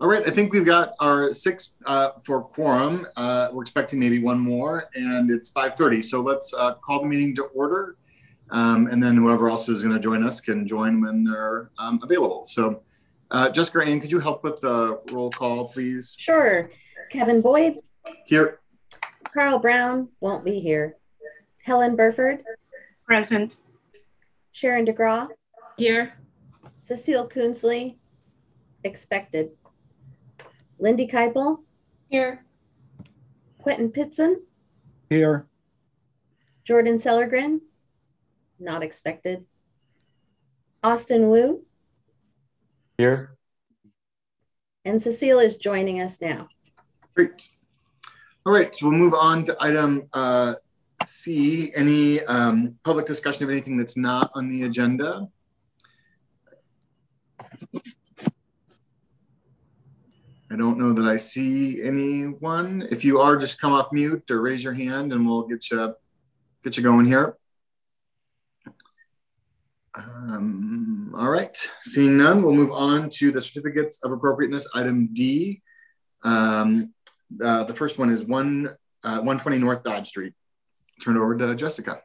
All right, I think we've got our six uh, for quorum. Uh, we're expecting maybe one more, and it's 5:30. So let's uh, call the meeting to order, um, and then whoever else is going to join us can join when they're um, available. So, uh, Jessica Ann, could you help with the roll call, please? Sure. Kevin Boyd, Here. Carl Brown won't be here. Helen Burford, Present. Sharon DeGraw, Here. Cecile Kuenzli, expected. Lyndi Kiple, Here. Quentin Pitzen, Here, Jordan Sellergren, not expected. Austin Wu, here, and Cecile is joining us now. Great. All right, so we'll move on to item uh, C. Any um, public discussion of anything that's not on the agenda? I don't know that I see anyone. If you are, just come off mute or raise your hand and we'll get you get you going here. Um, all right, seeing none, we'll move on to the certificates of appropriateness, item D. Um, uh, the first one is one, uh, 120 North Dodge Street. Turn it over to Jessica.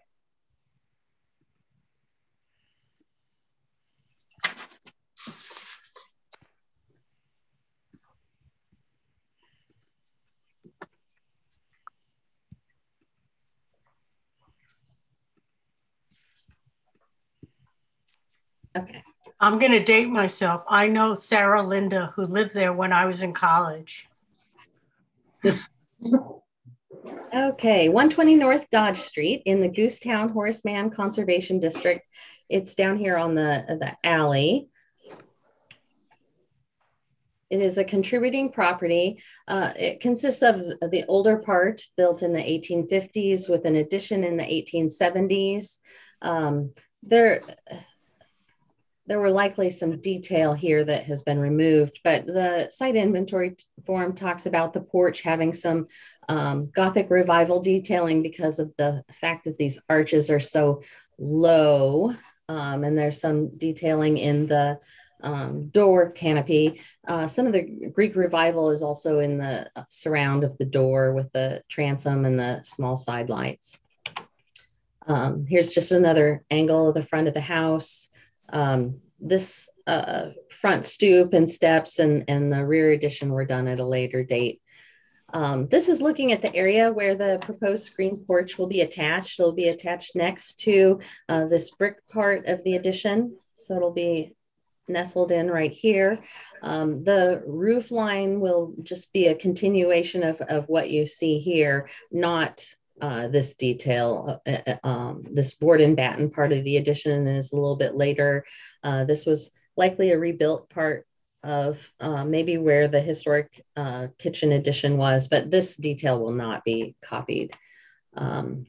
Okay. I'm going to date myself. I know Sarah Linda, who lived there when I was in college. Okay, 120 North Dodge Street in the Goosetown Horace Mann Conservation District. It's down here on the, the alley. It is a contributing property. Uh, it consists of the older part built in the 1850s with an addition in the 1870s. Um, there, there were likely some detail here that has been removed, but the site inventory form talks about the porch having some um, Gothic revival detailing because of the fact that these arches are so low. Um, and there's some detailing in the um, door canopy. Uh, some of the Greek revival is also in the surround of the door with the transom and the small side lights. Um, here's just another angle of the front of the house um, this uh, front stoop and steps and, and the rear addition were done at a later date. Um, this is looking at the area where the proposed screen porch will be attached. It'll be attached next to uh, this brick part of the addition. So it'll be nestled in right here. Um, the roof line will just be a continuation of, of what you see here, not uh, this detail. Uh, uh, um, this board and batten part of the addition is a little bit later. Uh, this was likely a rebuilt part of uh, maybe where the historic uh, kitchen addition was, but this detail will not be copied. Um,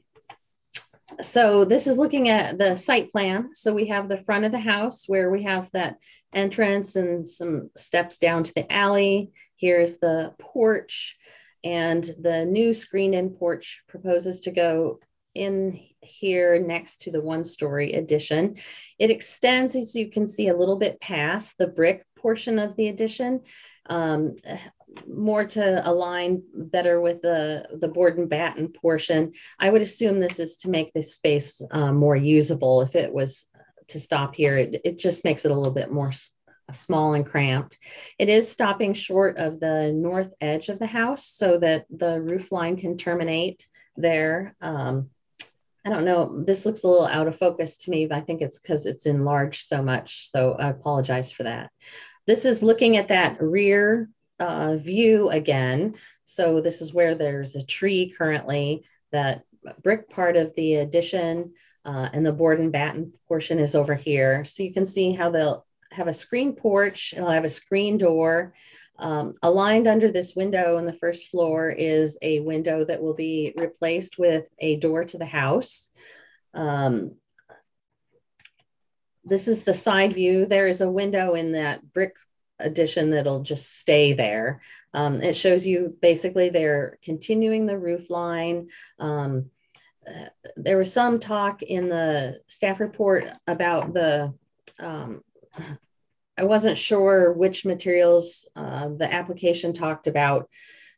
so this is looking at the site plan. So we have the front of the house where we have that entrance and some steps down to the alley. Here's the porch. And the new screen in porch proposes to go in here next to the one story addition. It extends, as you can see, a little bit past the brick portion of the addition. Um, more to align better with the, the board and batten portion. I would assume this is to make this space uh, more usable. If it was to stop here, it, it just makes it a little bit more small and cramped. It is stopping short of the north edge of the house so that the roof line can terminate there. Um, I don't know, this looks a little out of focus to me, but I think it's because it's enlarged so much. So I apologize for that. This is looking at that rear uh, view again. So this is where there's a tree currently, that brick part of the addition uh, and the board and batten portion is over here. So you can see how the have a screen porch, it'll have a screen door. Um, aligned under this window on the first floor is a window that will be replaced with a door to the house. Um, this is the side view. There is a window in that brick addition that'll just stay there. Um, it shows you basically they're continuing the roof line. Um, uh, there was some talk in the staff report about the um, I wasn't sure which materials uh, the application talked about.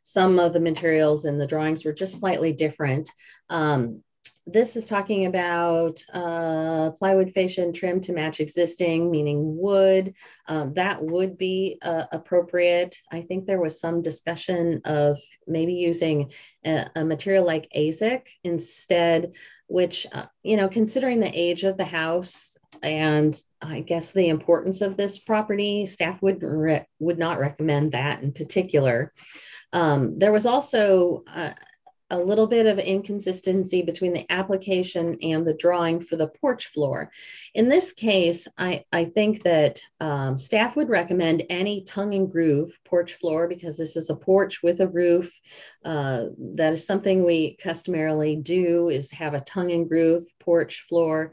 Some of the materials in the drawings were just slightly different. Um, this is talking about uh, plywood fascia and trim to match existing, meaning wood. Um, that would be uh, appropriate. I think there was some discussion of maybe using a, a material like AZEK instead, which, uh, you know, considering the age of the house and I guess the importance of this property, staff would, would not recommend that in particular. Um, there was also uh, a little bit of inconsistency between the application and the drawing for the porch floor. In this case, I, I think that um, staff would recommend any tongue and groove porch floor because this is a porch with a roof. Uh, that is something we customarily do is have a tongue and groove porch floor.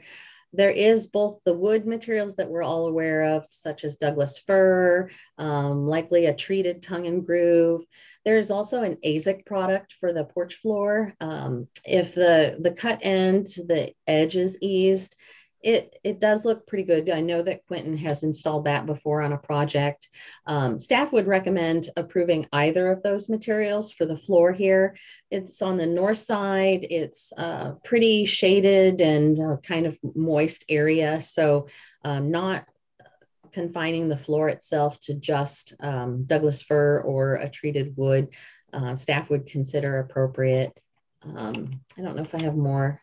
There is both the wood materials that we're all aware of, such as Douglas fir, um, likely a treated tongue and groove. There's also an AZEK product for the porch floor. Um, if the, the cut end, the edge is eased, it it does look pretty good. I know that Quentin has installed that before on a project. Um, staff would recommend approving either of those materials for the floor here. It's on the north side. It's uh, pretty shaded and uh, kind of moist area, so um, not confining the floor itself to just um, Douglas fir or a treated wood. Uh, staff would consider appropriate. Um, I don't know if I have more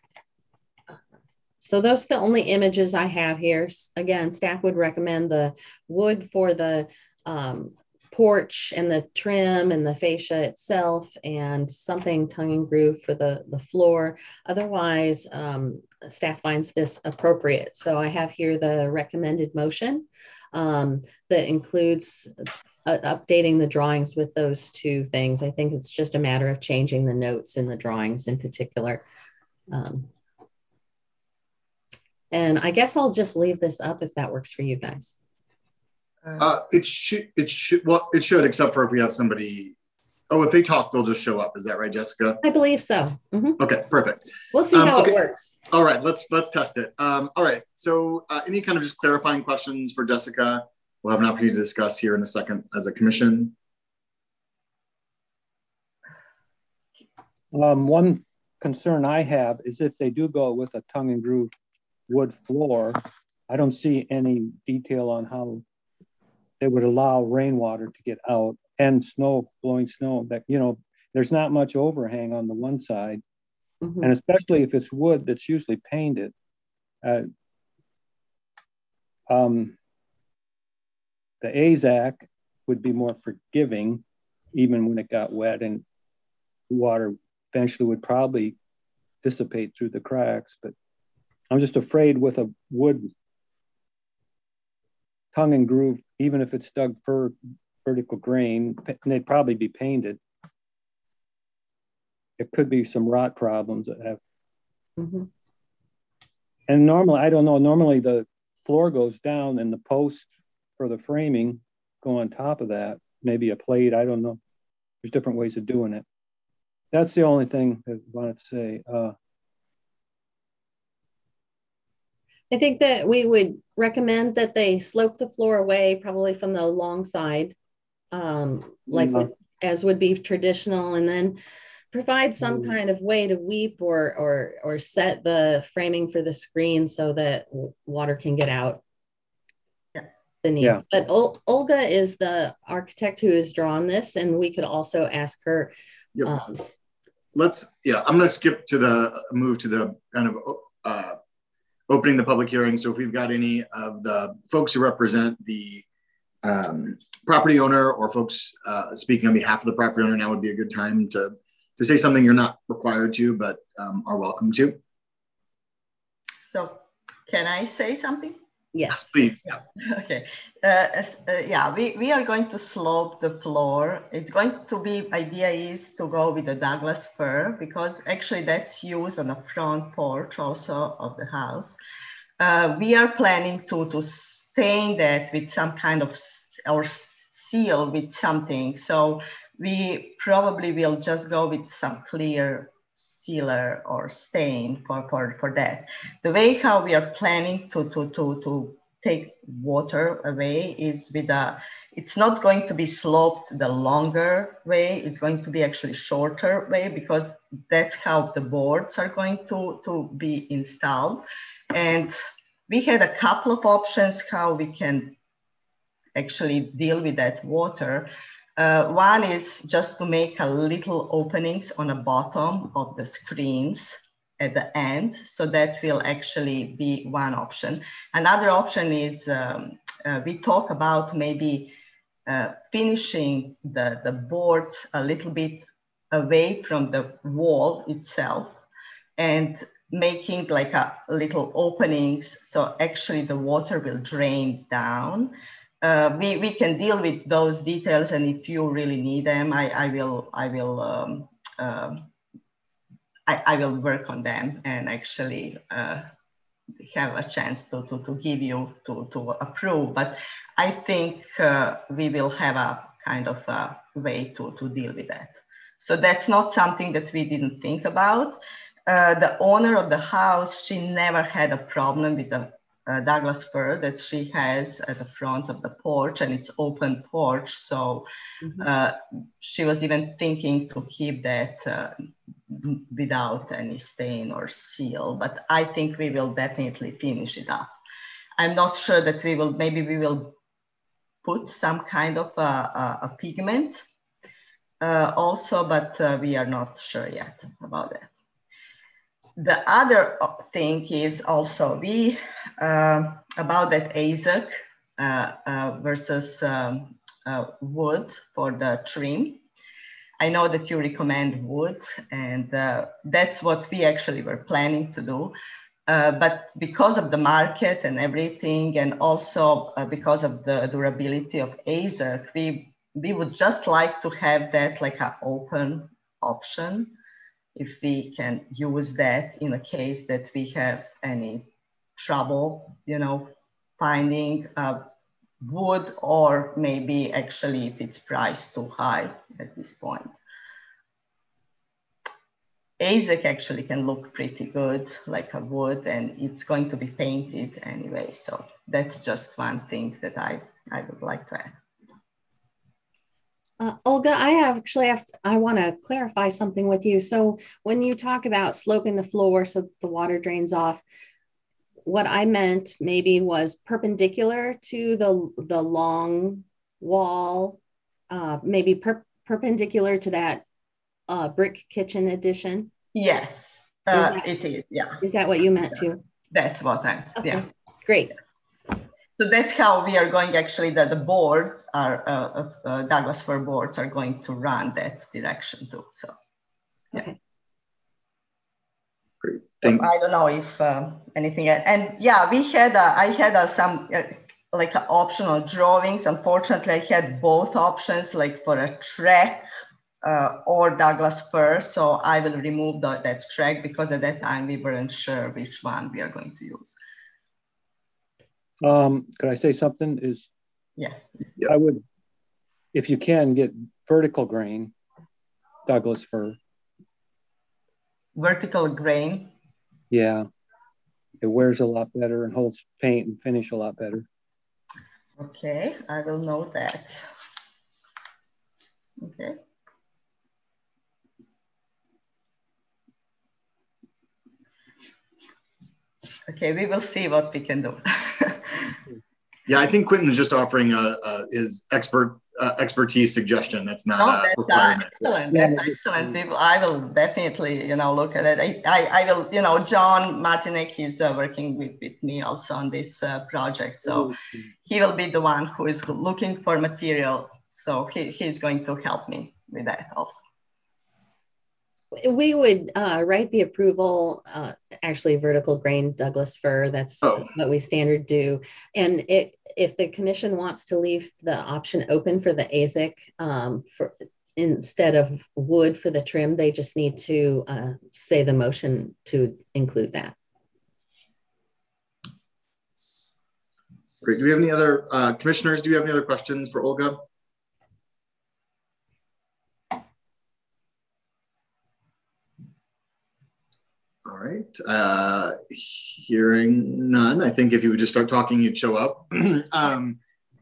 so those are the only images I have here. Again, staff would recommend the wood for the um, porch and the trim and the fascia itself and something tongue and groove for the, the floor. Otherwise, um, staff finds this appropriate. So I have here the recommended motion um, that includes uh, updating the drawings with those two things. I think it's just a matter of changing the notes in the drawings in particular. Um, and I guess I'll just leave this up if that works for you guys. Uh, it should, it should, well, it should, except for if we have somebody. Oh, if they talk, they'll just show up. Is that right, Jessica? I believe so. Mm-hmm. Okay, perfect. We'll see um, how okay. it works. All right, let's let's test it. Um, all right. So, uh, any kind of just clarifying questions for Jessica? We'll have an opportunity to discuss here in a second as a commission. Um, one concern I have is if they do go with a tongue and groove wood floor. I don't see any detail on how they would allow rainwater to get out and snow, blowing snow. That you know, there's not much overhang on the one side, mm-hmm. and especially if it's wood that's usually painted. Uh, um, the AZEK would be more forgiving, even when it got wet, and water eventually would probably dissipate through the cracks. But I'm just afraid with a wood tongue and groove, even if it's Doug fir vertical grain, they'd probably be painted. It could be some rot problems that have. Mm-hmm. And normally, I don't know, normally the floor goes down and the post for the framing go on top of that, maybe a plate, I don't know. There's different ways of doing it. That's the only thing I wanted to say. Uh, I think that we would recommend that they slope the floor away, probably from the long side, um, like mm-hmm. as would be traditional, and then provide some mm-hmm. kind of way to weep or or or set the framing for the screen so that water can get out beneath. Yeah. But Ol- Olga is the architect who has drawn this, and we could also ask her. Yep. Um, Let's yeah. I'm going to skip to the move to the kind of uh, opening the public hearing. So if we've got any of the folks who represent the um, property owner or folks uh, speaking on behalf of the property owner, now would be a good time to, to say something you're not required to, but um, are welcome to. So can I say something? Yes, please. Yeah. Okay. Uh, uh, yeah, we, we are going to slope the floor. It's going to be, idea is to go with the Douglas fir because actually that's used on the front porch also of the house. Uh, we are planning to, to stain that with some kind of, or seal with something. So we probably will just go with some clear sealer or stain for, for, for that. The way how we are planning to, to, to, to take water away is with a, it's not going to be sloped the longer way, it's going to be actually shorter way because that's how the boards are going to, to be installed. And we had a couple of options how we can actually deal with that water. Uh, one is just to make a little openings on the bottom of the screens at the end. So that will actually be one option. Another option is um, uh, we talk about maybe uh, finishing the, the boards a little bit away from the wall itself and making like a little openings. So actually the water will drain down. Uh, we, we can deal with those details and if you really need them, I, I will, I will um, um I, I will work on them and actually uh, have a chance to, to, to give you to, to approve. But I think uh, we will have a kind of a way to, to deal with that. So that's not something that we didn't think about. Uh, the owner of the house, she never had a problem with the uh, Douglas fir that she has at the front of the porch and it's open porch. So mm-hmm. uh, she was even thinking to keep that uh, without any stain or seal, but I think we will definitely finish it up. I'm not sure that we will, maybe we will put some kind of a, a, a pigment uh, also, but uh, we are not sure yet about that. The other thing is also we, uh, about that AZEK uh, uh, versus um, uh, wood for the trim. I know that you recommend wood, and uh, that's what we actually were planning to do. Uh, but because of the market and everything, and also uh, because of the durability of AZEK, we, we would just like to have that like an open option if we can use that in a case that we have any trouble, you know, finding uh, wood or maybe actually if it's priced too high at this point. AZEK actually can look pretty good like a wood and it's going to be painted anyway. So that's just one thing that I, I would like to add. Uh, Olga, I have actually have to, I want to clarify something with you. So when you talk about sloping the floor so that the water drains off, what I meant maybe was perpendicular to the the long wall, uh, maybe per perpendicular to that uh, brick kitchen addition. Yes, uh, that, it is. Yeah. Is that what you meant too? That's what I. Okay. Yeah. Great. So that's how we are going. Actually, that the boards are uh, uh, Douglas fir boards are going to run that direction too. So. Yeah. Okay. Great. Thank so I don't know if um, anything, and yeah, we had, uh, I had uh, some uh, like optional drawings. Unfortunately, I had both options, like for a track uh, or Douglas fir. So I will remove the, that track because at that time we weren't sure which one we are going to use. Um, could I say something? Is yes, I would, if you can get vertical grain, Douglas fir vertical grain. Yeah, it wears a lot better and holds paint and finish a lot better. Okay, I will know that. Okay. Okay, we will see what we can do. yeah, I think Quentin is just offering a, a, his expert uh, expertise suggestion. That's not. No, that's uh, excellent. That's excellent. People, I will definitely, you know, look at it. I, I, I will, you know, John Martinek is uh, working with, with me also on this uh, project, so he will be the one who is looking for material. So he, he's going to help me with that also. We would uh, write the approval, uh, actually vertical grain Douglas fir. That's oh. what we standard do, and it if the commission wants to leave the option open for the AZEK um, for instead of wood for the trim, they just need to uh, say the motion to include that. Great. Do we have any other uh, commissioners? Do we have any other questions for Olga? Right. Uh, hearing none, I think if you would just start talking, you'd show up. um,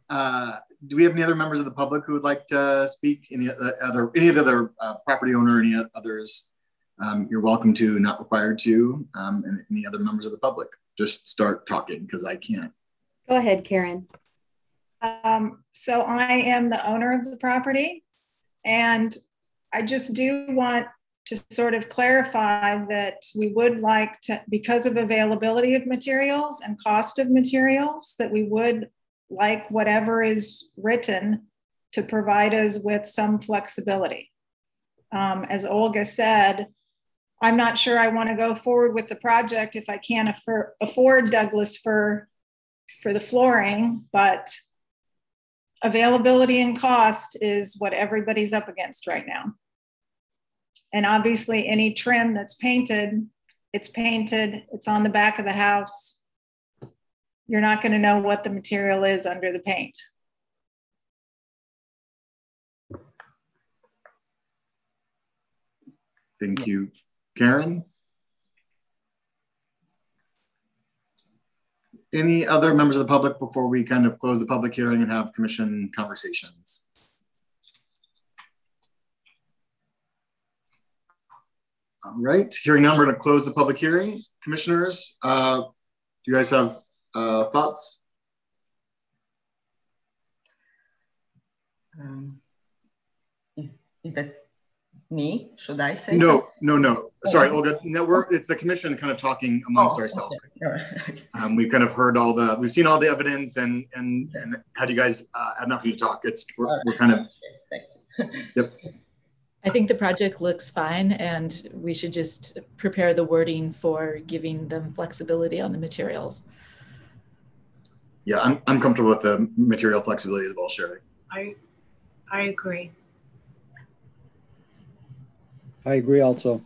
uh, do we have any other members of the public who would like to speak? Any other, any of other uh, property owner, any others? Um, you're welcome to, not required to. Um, and any other members of the public, just start talking because I can't. Go ahead, Karen. Um, so I am the owner of the property, and I just do want to sort of clarify that we would like to, because of availability of materials and cost of materials, that we would like whatever is written to provide us with some flexibility. Um, as Olga said, I'm not sure I want to go forward with the project if I can't afford, afford Douglas fir for the flooring, but availability and cost is what everybody's up against right now. And obviously, any trim that's painted, it's painted, it's on the back of the house. You're not going to know what the material is under the paint. Thank you. Karen? Any other members of the public before we kind of close the public hearing and have commission conversations? All right, hearing none, we're going to close the public hearing. Commissioners, uh, do you guys have uh, thoughts? Um, is, is that me? Should I say? No, no, no. Sorry, Olga. No, we're, it's the commission kind of talking amongst oh, ourselves. Okay. Um, we've kind of heard all the, we've seen all the evidence, and and and had you guys uh, had an opportunity to talk. It's we're, right. we're kind of. Yep. I think the project looks fine and we should just prepare the wording for giving them flexibility on the materials. Yeah, I'm, I'm comfortable with the material flexibility as well, Sherry. I, I agree. I agree also.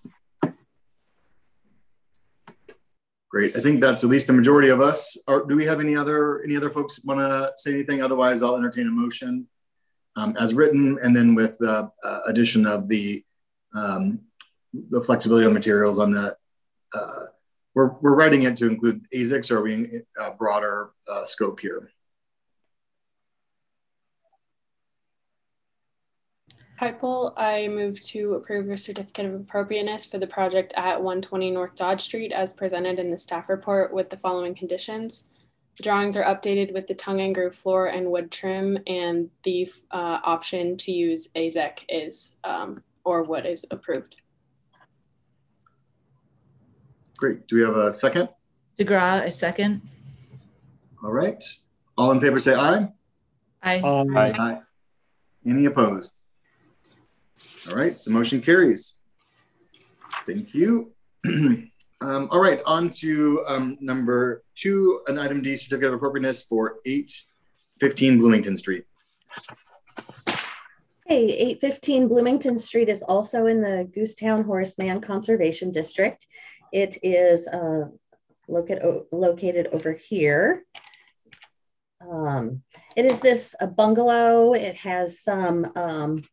Great. I think that's at least a majority of us. Or do we have any other any other folks want to say anything? Otherwise, I'll entertain a motion um, as written, and then with the uh, addition of the um, the flexibility of materials on that. Uh, we're, we're writing it to include AZEKs, or are we a uh, broader uh, scope here? Kiple, I move to approve a certificate of appropriateness for the project at 120 North Dodge Street as presented in the staff report with the following conditions. The drawings are updated with the tongue and groove floor and wood trim, and the uh, option to use AZEK is um, or wood is approved. Great. Do we have a second? DeGraw, a second. All right. All in favor say aye. Aye. Um, aye. aye. Any opposed? All right. The motion carries. Thank you. Um, all right, on to um, number two, an item D certificate of appropriateness for 815 Bloomington Street. Hey, 815 Bloomington Street is also in the Goosetown Horace Mann Conservation District. It is uh, located, located over here. Um, it is this a bungalow. It has some um,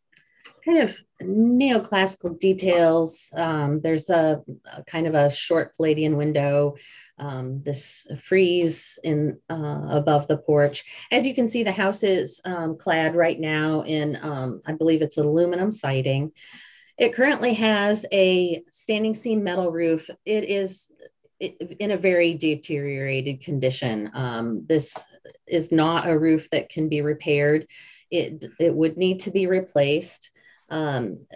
kind of neoclassical details. Um, there's a, a, kind of a short Palladian window, um, this frieze in uh, above the porch. As you can see, the house is um, clad right now in, um, I believe it's aluminum siding. It currently has a standing seam metal roof. It is in a very deteriorated condition. Um, this is not a roof that can be repaired. It, it would need to be replaced. Um,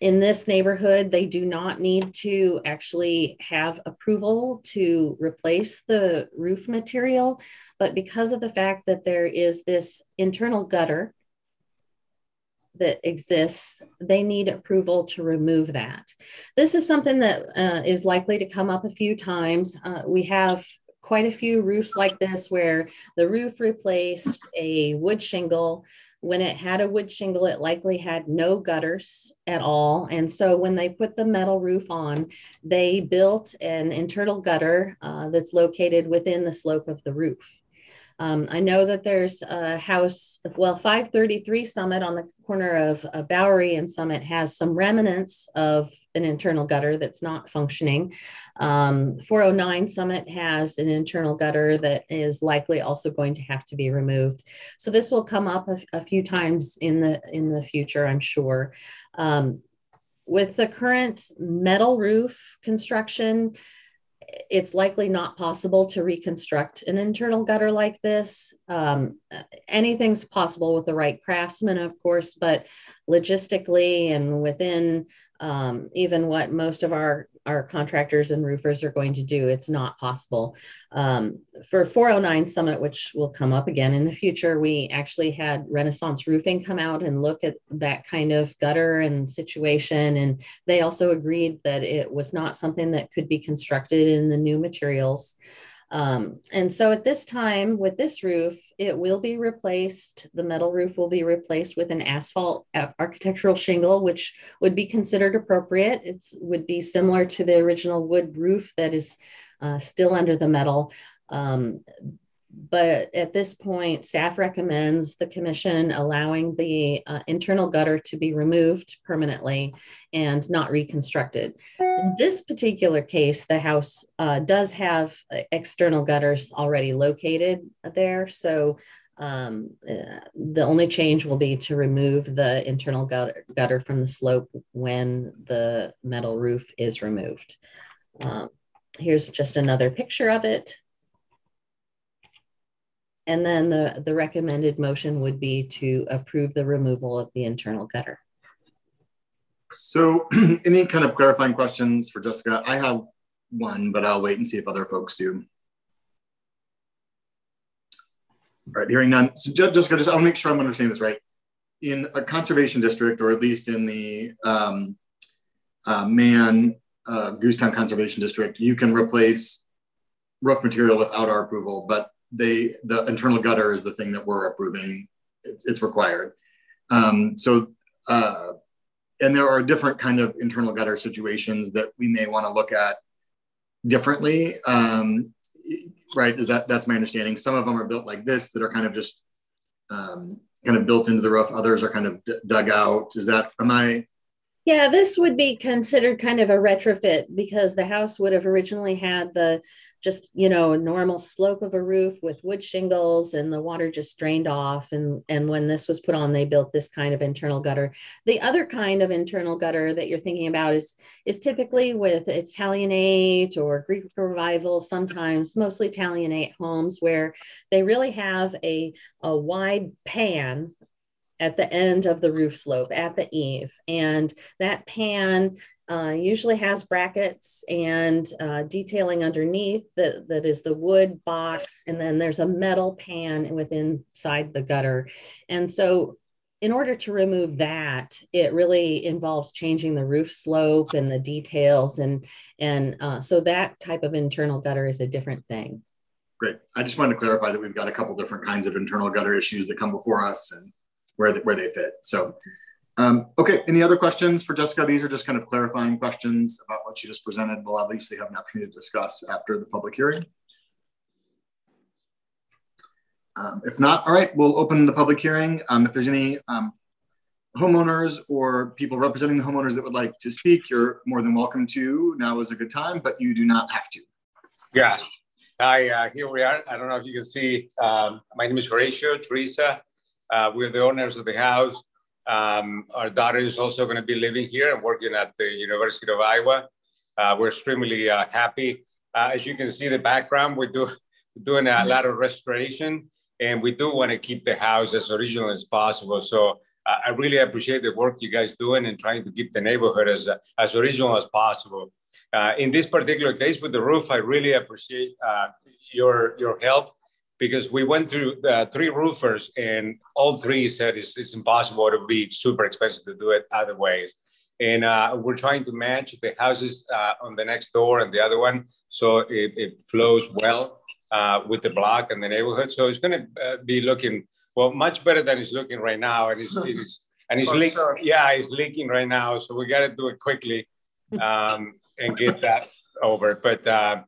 in this neighborhood, they do not need to actually have approval to replace the roof material, but because of the fact that there is this internal gutter that exists, they need approval to remove that. This is something that uh, is likely to come up a few times. Uh, we have quite a few roofs like this where the roof replaced a wood shingle when it had a wood shingle, it likely had no gutters at all. And so when they put the metal roof on, they built an internal gutter uh, that's located within the slope of the roof. Um, I know that there's a house, well, 533 Summit on the corner of uh, Bowery and Summit has some remnants of an internal gutter that's not functioning. Um, 409 Summit has an internal gutter that is likely also going to have to be removed. So this will come up a, a few times in the in the future, I'm sure. Um, with the current metal roof construction, it's likely not possible to reconstruct an internal gutter like this. Um, anything's possible with the right craftsman, of course, but logistically and within um, even what most of our our contractors and roofers are going to do. It's not possible. Um, for 409 Summit, which will come up again in the future, we actually had Renaissance Roofing come out and look at that kind of gutter and situation. And they also agreed that it was not something that could be constructed in the new materials. Um, and so at this time with this roof, it will be replaced. The metal roof will be replaced with an asphalt architectural shingle, which would be considered appropriate. It would be similar to the original wood roof that is uh, still under the metal. Um, but at this point, staff recommends the commission allowing the uh, internal gutter to be removed permanently and not reconstructed. In this particular case, the house uh, does have uh, external gutters already located there. So um, uh, the only change will be to remove the internal gutter, gutter from the slope when the metal roof is removed. Um, here's just another picture of it. And then the, the recommended motion would be to approve the removal of the internal gutter. So any kind of clarifying questions for Jessica? I have one, but I'll wait and see if other folks do. All right, hearing none. So Jessica, just I'll make sure I'm understanding this right. In a conservation district, or at least in the um, uh, Man uh, Goosetown Conservation District, you can replace roof material without our approval, but they the internal gutter is the thing that we're approving. It's, it's required. Um, so, uh, and there are different kind of internal gutter situations that we may want to look at differently. Um, right? Is that that's my understanding? Some of them are built like this that are kind of just um, kind of built into the roof. Others are kind of dug out. Is that am I yeah, this would be considered kind of a retrofit because the house would have originally had the just, you know, a normal slope of a roof with wood shingles and the water just drained off. And, and when this was put on, they built this kind of internal gutter. The other kind of internal gutter that you're thinking about is, is typically with Italianate or Greek revival, sometimes mostly Italianate homes where they really have a, a wide pan at the end of the roof slope at the eave. And that pan uh, usually has brackets and uh, detailing underneath that, that is the wood box. And then there's a metal pan within inside the gutter. And so in order to remove that, it really involves changing the roof slope and the details. And, and uh, so that type of internal gutter is a different thing. Great. I just wanted to clarify that we've got a couple different kinds of internal gutter issues that come before us. And where they, where they fit. So, um, okay, any other questions for Jessica? These are just kind of clarifying questions about what she just presented. We'll obviously have an opportunity to discuss after the public hearing. Um, if not, all right, we'll open the public hearing. Um, if there's any um, homeowners or people representing the homeowners that would like to speak, you're more than welcome to. Now is a good time, but you do not have to. Yeah. Hi, uh, here we are. I don't know if you can see. Um, my name is Horatio Teresa. Uh, we're the owners of the house. Um, our daughter is also going to be living here and working at the University of Iowa. Uh, we're extremely uh, happy. Uh, as you can see the background, we're do, doing a lot of restoration and we do want to keep the house as original as possible. So uh, I really appreciate the work you guys doing and trying to keep the neighborhood as, as original as possible. Uh, in this particular case with the roof, I really appreciate your, your help because we went through uh, three roofers and all three said it's, it's impossible to be super expensive to do it other ways. And uh, we're trying to match the houses uh, on the next door and the other one so it, it flows well uh, with the block and the neighborhood. So it's going to uh, be looking well much better than it's looking right now. And it's, it's and it's leaking. Yeah, it's leaking right now. So we got to do it quickly um, and get that over. But uh,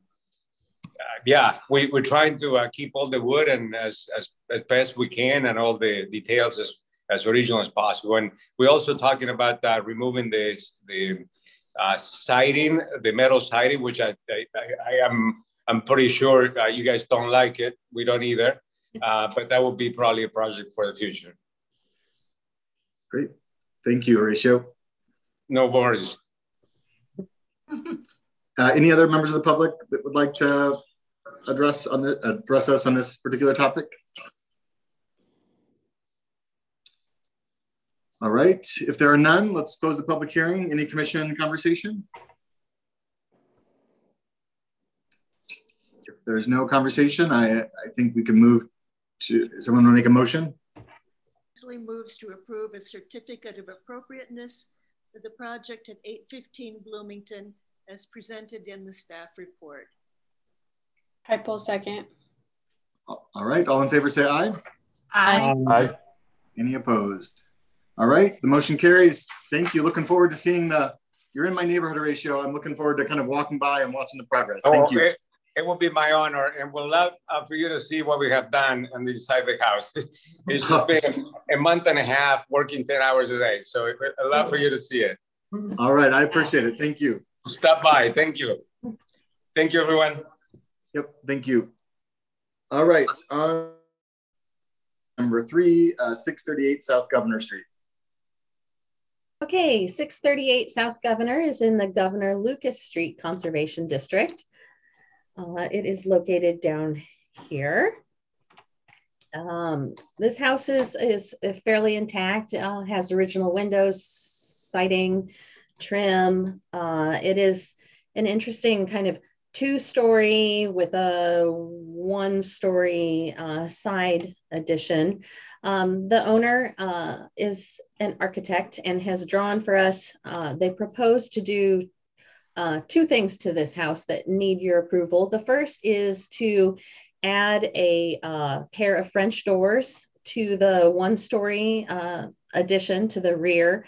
yeah, we, we're trying to uh, keep all the wood and as, as, as best we can and all the details as, as original as possible. And we're also talking about uh, removing the, the uh, siding, the metal siding, which I, I, I am I'm pretty sure uh, you guys don't like it. We don't either. Uh, but that will be probably a project for the future. Great. Thank you, Horatio. No worries. Uh, any other members of the public that would like to address on the, address us on this particular topic? All right. If there are none, let's close the public hearing. Any commission conversation? If there's no conversation, I, I think we can move to, someone to make a motion? moves to approve a certificate of appropriateness for the project at 815 Bloomington as presented in the staff report. Kiple second. All right, all in favor say aye. Aye. Aye. Any opposed? All right, the motion carries. Thank you. Looking forward to seeing the, you're in my neighborhood ratio. I'm looking forward to kind of walking by and watching the progress. Thank oh, you. It, it will be my honor and we'll love uh, for you to see what we have done on this side of the house. it's just been a month and a half working 10 hours a day. So I'd love for you to see it. All right, I appreciate it. Thank you. Stop by. Thank you. Thank you, everyone. Yep, thank you. All right, uh, number three, uh, 638 South Governor Street. Okay, 638 South Governor is in the Governor Lucas Street Conservation District. Uh, it is located down here. Um, this house is, is fairly intact, uh, has original windows, siding, trim. Uh, it is an interesting kind of two story with a one story uh, side addition. Um, the owner uh, is an architect and has drawn for us, uh, they propose to do uh, two things to this house that need your approval. The first is to add a uh, pair of French doors to the one story uh, addition to the rear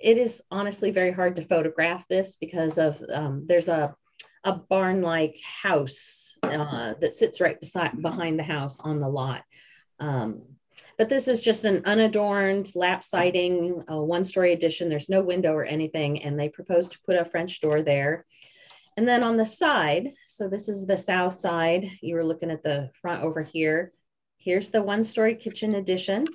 it is honestly very hard to photograph this because of um, there's a a barn like house uh, that sits right beside behind the house on the lot. Um, but this is just an unadorned lap siding, uh, one story addition. There's no window or anything, and they propose to put a French door there. And then on the side, so this is the south side. You were looking at the front over here. Here's the one story kitchen addition.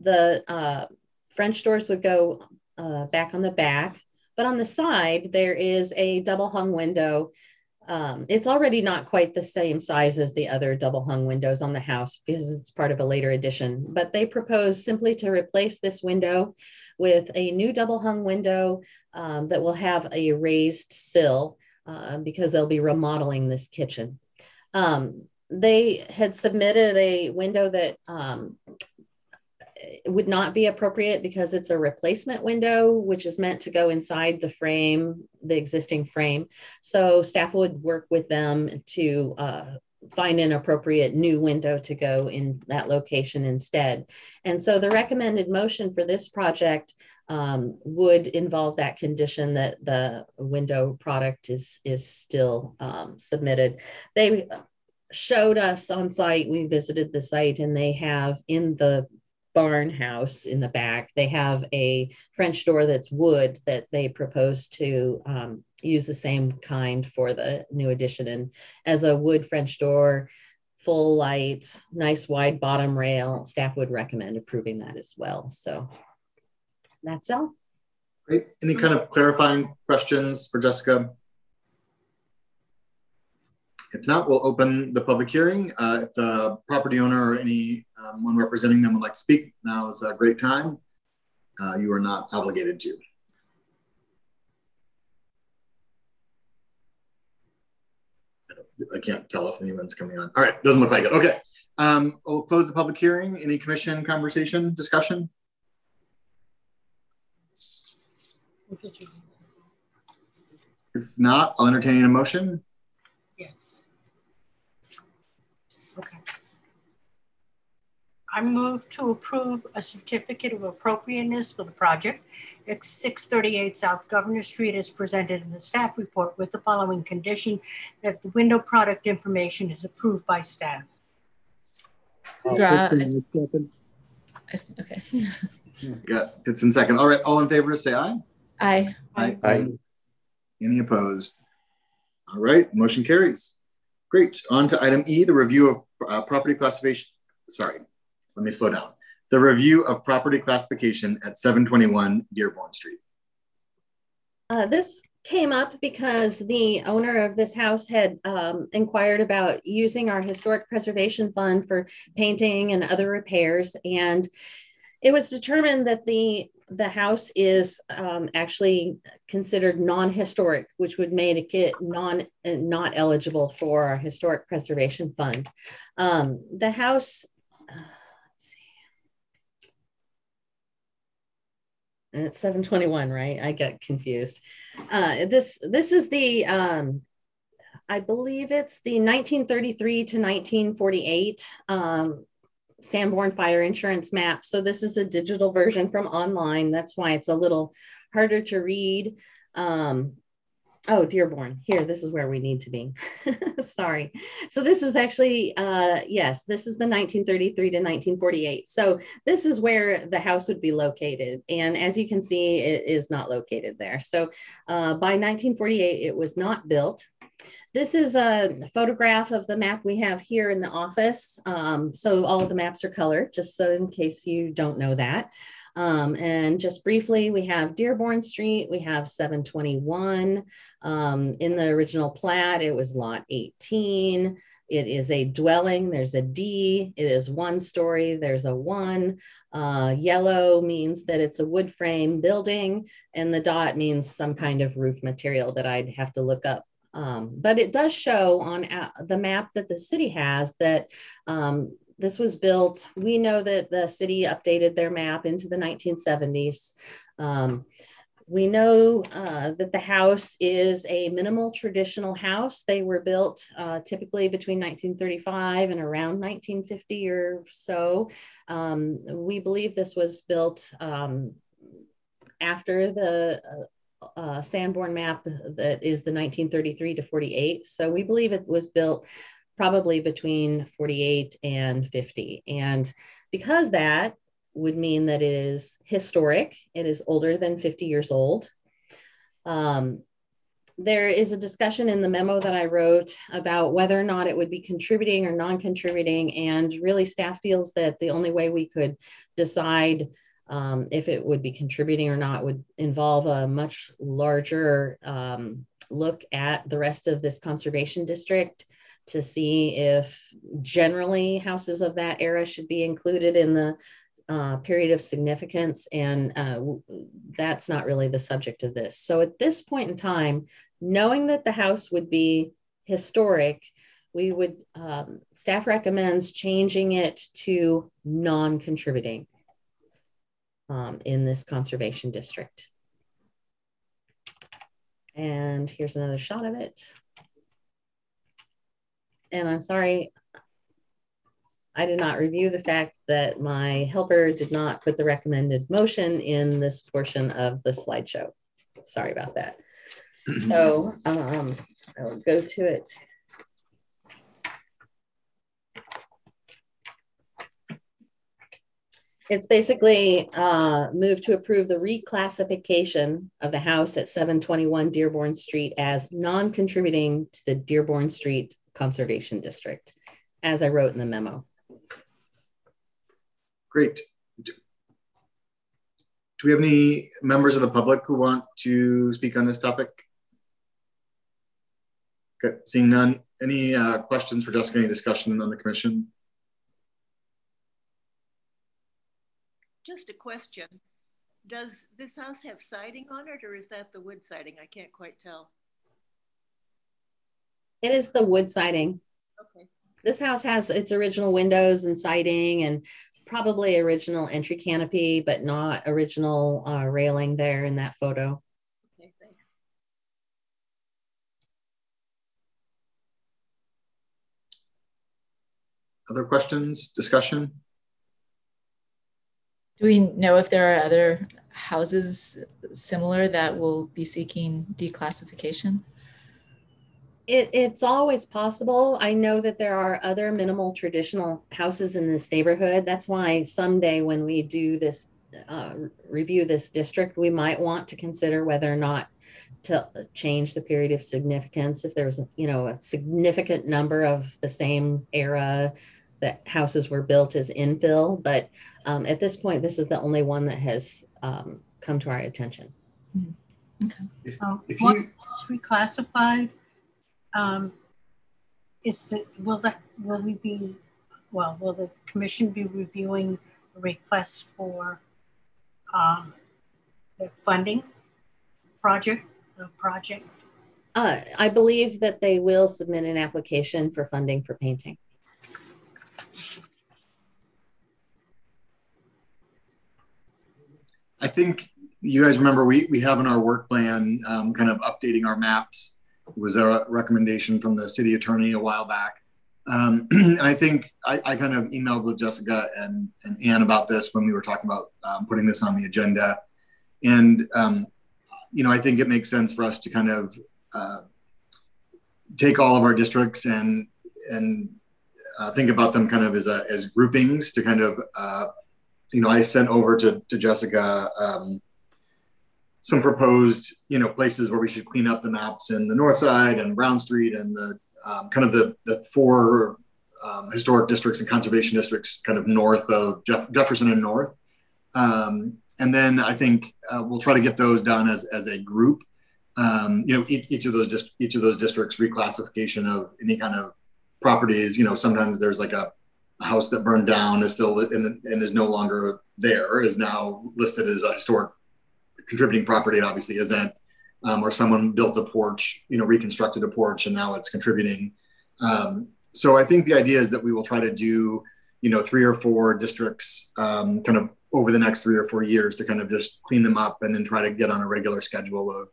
The uh, French doors would go uh, back on the back. But on the side, there is a double hung window. Um, it's already not quite the same size as the other double hung windows on the house because it's part of a later addition. But they propose simply to replace this window with a new double hung window um, that will have a raised sill uh, because they'll be remodeling this kitchen. Um, they had submitted a window that um, would not be appropriate because it's a replacement window, which is meant to go inside the frame, the existing frame. So staff would work with them to uh, find an appropriate new window to go in that location instead. And so the recommended motion for this project um, would involve that condition that the window product is, is still um, submitted. They showed us on site, we visited the site and they have in the barn house in the back. They have a French door that's wood that they propose to um, use the same kind for the new addition. And as a wood French door, full light, nice wide bottom rail, staff would recommend approving that as well. So that's all. Great. Any kind of clarifying questions for Jessica? If not, we'll open the public hearing. Uh, if the property owner or anyone um, representing them would like to speak, now is a great time. Uh, you are not obligated to. I can't tell if anyone's coming on. All right, doesn't look like it. Okay, um, we'll close the public hearing. Any commission conversation, discussion? If not, I'll entertain a motion. Yes. I move to approve a certificate of appropriateness for the project at 638 South Governor Street as presented in the staff report with the following condition that the window product information is approved by staff. Gra- Kristen, you second? Okay. Yeah, it's in second. All right, all in favor, say aye. Aye. Aye. Aye. Any opposed? All right, motion carries. Great. On to item E, the review of uh, property classification. Sorry, let me slow down. The review of property classification at 721 Dearborn Street. Uh, this came up because the owner of this house had um, inquired about using our historic preservation fund for painting and other repairs. And it was determined that the the house is um, actually considered non-historic, which would make it non not eligible for our historic preservation fund. Um, the house, uh, let's see, and it's 721, right? I get confused. Uh, this this is the um, I believe it's the 1933 to 1948 um, Sanborn fire insurance map. So this is the digital version from online. That's why it's a little harder to read. Um, oh, Dearborn, here, this is where we need to be. Sorry. So this is actually, uh, yes, this is the 1933 to 1948. So this is where the house would be located. And as you can see, it is not located there. So uh, by 1948, it was not built. This is a photograph of the map we have here in the office. Um, so all the maps are colored, just so in case you don't know that. Um, and just briefly, we have Dearborn Street, we have 721. Um, in the original plat, it was lot 18. It is a dwelling, there's a D, it is one story, there's a one. Uh, yellow means that it's a wood frame building, and the dot means some kind of roof material that I'd have to look up um, but it does show on the map that the city has that um, this was built. We know that the city updated their map into the 1970s. Um, we know uh, that the house is a minimal traditional house. They were built uh, typically between 1935 and around 1950 or so. Um, we believe this was built um, after the uh, uh, Sanborn map that is the 1933 to 48. So we believe it was built probably between 48 and 50. And because that would mean that it is historic, it is older than 50 years old. Um, there is a discussion in the memo that I wrote about whether or not it would be contributing or non contributing. And really, staff feels that the only way we could decide um, if it would be contributing or not would involve a much larger um, look at the rest of this conservation district to see if generally houses of that era should be included in the uh, period of significance. And uh, that's not really the subject of this. So at this point in time, knowing that the house would be historic, we would, um, staff recommends changing it to non contributing um, in this conservation district. And here's another shot of it. And I'm sorry, I did not review the fact that my helper did not put the recommended motion in this portion of the slideshow. Sorry about that. So um, I will go to it It's basically uh, moved to approve the reclassification of the house at 721 Dearborn Street as non-contributing to the Dearborn Street Conservation District, as I wrote in the memo. Great. Do we have any members of the public who want to speak on this topic? Okay, seeing none. Any uh, questions for Jessica? Any discussion on the commission? Just a question. Does this house have siding on it or is that the wood siding? I can't quite tell. It is the wood siding. Okay. This house has its original windows and siding and probably original entry canopy, but not original uh, railing there in that photo. Okay, thanks. Other questions, discussion? Do we know if there are other houses similar that will be seeking declassification? It, it's always possible. I know that there are other minimal traditional houses in this neighborhood. That's why someday when we do this, uh, review this district, we might want to consider whether or not to change the period of significance. If there's, you know, a significant number of the same era that houses were built as infill, but um, at this point, this is the only one that has um, come to our attention. If, Um, if Once you, it's reclassified, um, is the, will that, will we be, well, will the commission be reviewing requests for um, the funding project, the project? Uh, I believe that they will submit an application for funding for painting. I think you guys remember we, we have in our work plan, um, kind of updating our maps. Was a recommendation from the city attorney a while back. Um, and I think I, I kind of emailed with Jessica and, and Ann about this when we were talking about um, putting this on the agenda. And, um, you know, I think it makes sense for us to kind of uh, take all of our districts and, and uh, think about them kind of as, a, as groupings to kind of, uh, you know, I sent over to, to Jessica um, some proposed, you know, places where we should clean up the maps in the north side and Brown Street and the um, kind of the, the four um, historic districts and conservation districts kind of north of Jeff, Jefferson and north. Um, and then I think uh, we'll try to get those done as, as a group. Um, you know, each, each of those just each of those districts reclassification of any kind of properties. You know, sometimes there's like a, a house that burned down is still and, and is no longer there is now listed as a historic contributing property. It obviously isn't um, or someone built a porch, you know, reconstructed a porch and now it's contributing. Um, so I think the idea is that we will try to do, you know, three or four districts um, kind of over the next three or four years to kind of just clean them up and then try to get on a regular schedule of,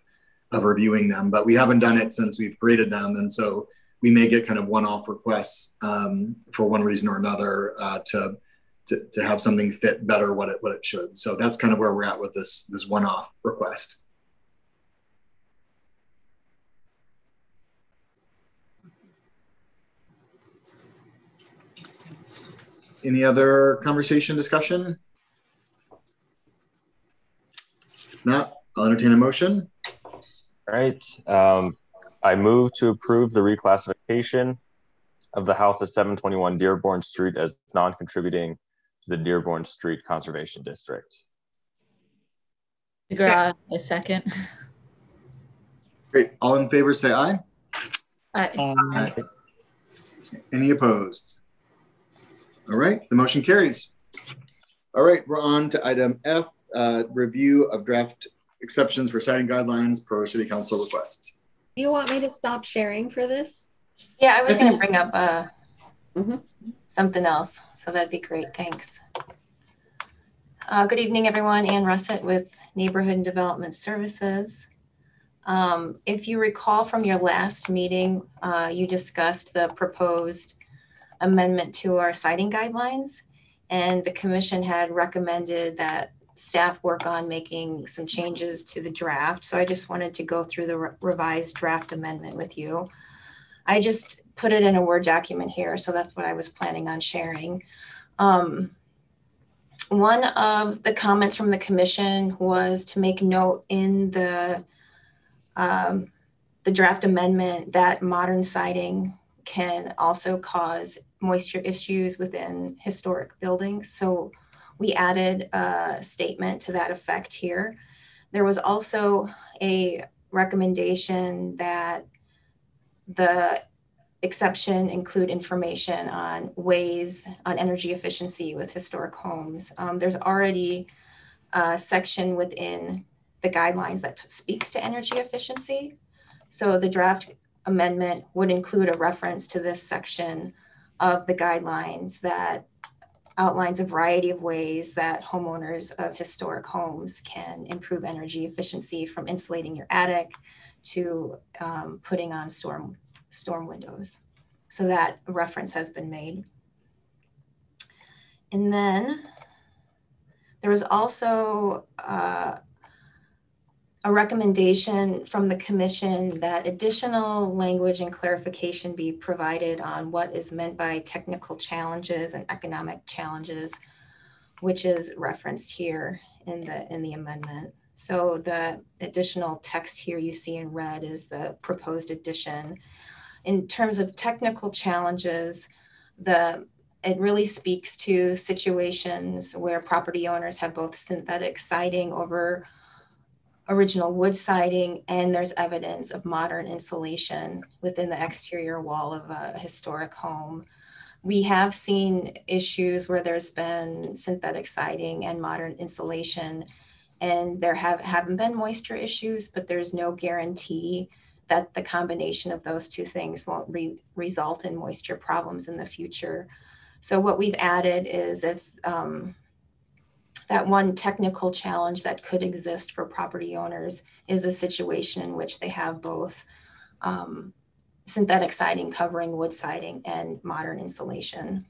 of reviewing them. But we haven't done it since we've created them. And so we may get kind of one-off requests um, for one reason or another uh, to, to, to have something fit better what it, what it should. So that's kind of where we're at with this, this one-off request. Any other conversation, discussion? Not, I'll entertain a motion. All right. Um, I move to approve the reclassification of the house at 721 Dearborn Street as non-contributing the Dearborn Street Conservation District. DeGraw, a second. Great. All in favor, say aye. Aye. Um, Any opposed? All right, the motion carries. All right, we're on to item F, uh, review of draft exceptions for siding guidelines per city council requests. Do you want me to stop sharing for this? Yeah, I was going to bring up uh, Mhm. Something else, so that'd be great. Thanks. Uh, good evening, everyone. Ann Russett with Neighborhood and Development Services. Um, if you recall from your last meeting, uh, you discussed the proposed amendment to our siding guidelines, and the commission had recommended that staff work on making some changes to the draft. So I just wanted to go through the re- revised draft amendment with you. I just put it in a Word document here, so that's what I was planning on sharing. Um, one of the comments from the commission was to make note in the um, the draft amendment that modern siding can also cause moisture issues within historic buildings. So we added a statement to that effect here. There was also a recommendation that the exception include information on ways on energy efficiency with historic homes. Um, there's already a section within the guidelines that speaks to energy efficiency. So the draft amendment would include a reference to this section of the guidelines that outlines a variety of ways that homeowners of historic homes can improve energy efficiency from insulating your attic to um, putting on storm storm windows. So that reference has been made. And then There was also uh, a recommendation from the commission that additional language and clarification be provided on what is meant by technical challenges and economic challenges, which is referenced here in the in the amendment. So the additional text here you see in red is the proposed addition. In terms of technical challenges, the it really speaks to situations where property owners have both synthetic siding over original wood siding and there's evidence of modern insulation within the exterior wall of a historic home. We have seen issues where there's been synthetic siding and modern insulation and there have, haven't been moisture issues, but there's no guarantee that the combination of those two things won't re- result in moisture problems in the future. So what we've added is if um, that one technical challenge that could exist for property owners is a situation in which they have both um, synthetic siding covering wood siding and modern insulation.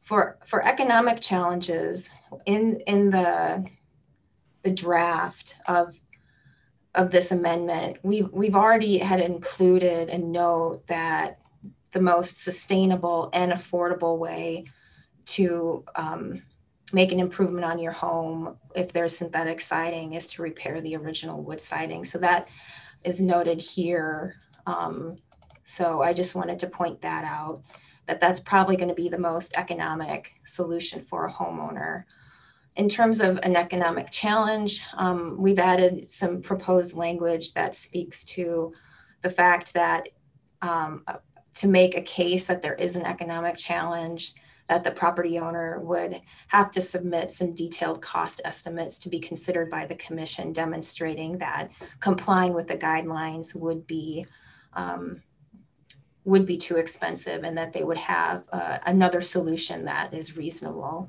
For, for economic challenges, in, in the, the draft of, of this amendment, we've, we've already had included a note that the most sustainable and affordable way to um, make an improvement on your home if there's synthetic siding is to repair the original wood siding. So that is noted here. Um, so I just wanted to point that out, that that's probably going to be the most economic solution for a homeowner. In terms of an economic challenge, um, we've added some proposed language that speaks to the fact that um, to make a case that there is an economic challenge, that the property owner would have to submit some detailed cost estimates to be considered by the commission, demonstrating that complying with the guidelines would be um, would be too expensive, and that they would have uh, another solution that is reasonable.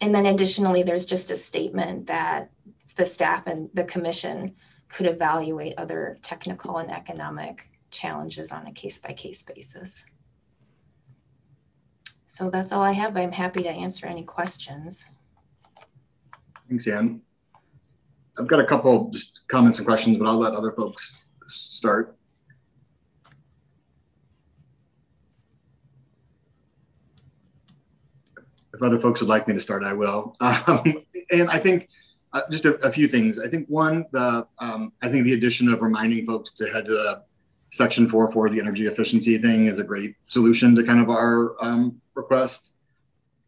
And then additionally, there's just a statement that the staff and the commission could evaluate other technical and economic challenges on a case by case basis. So that's all I have. I'm happy to answer any questions. Thanks, Ann. I've got a couple just comments and questions, but I'll let other folks start. If other folks would like me to start, I will. Um, and I think uh, just a, a, few things. I think one, the um, I think the addition of reminding folks to head to the section four for the energy efficiency thing is a great solution to kind of our um, request.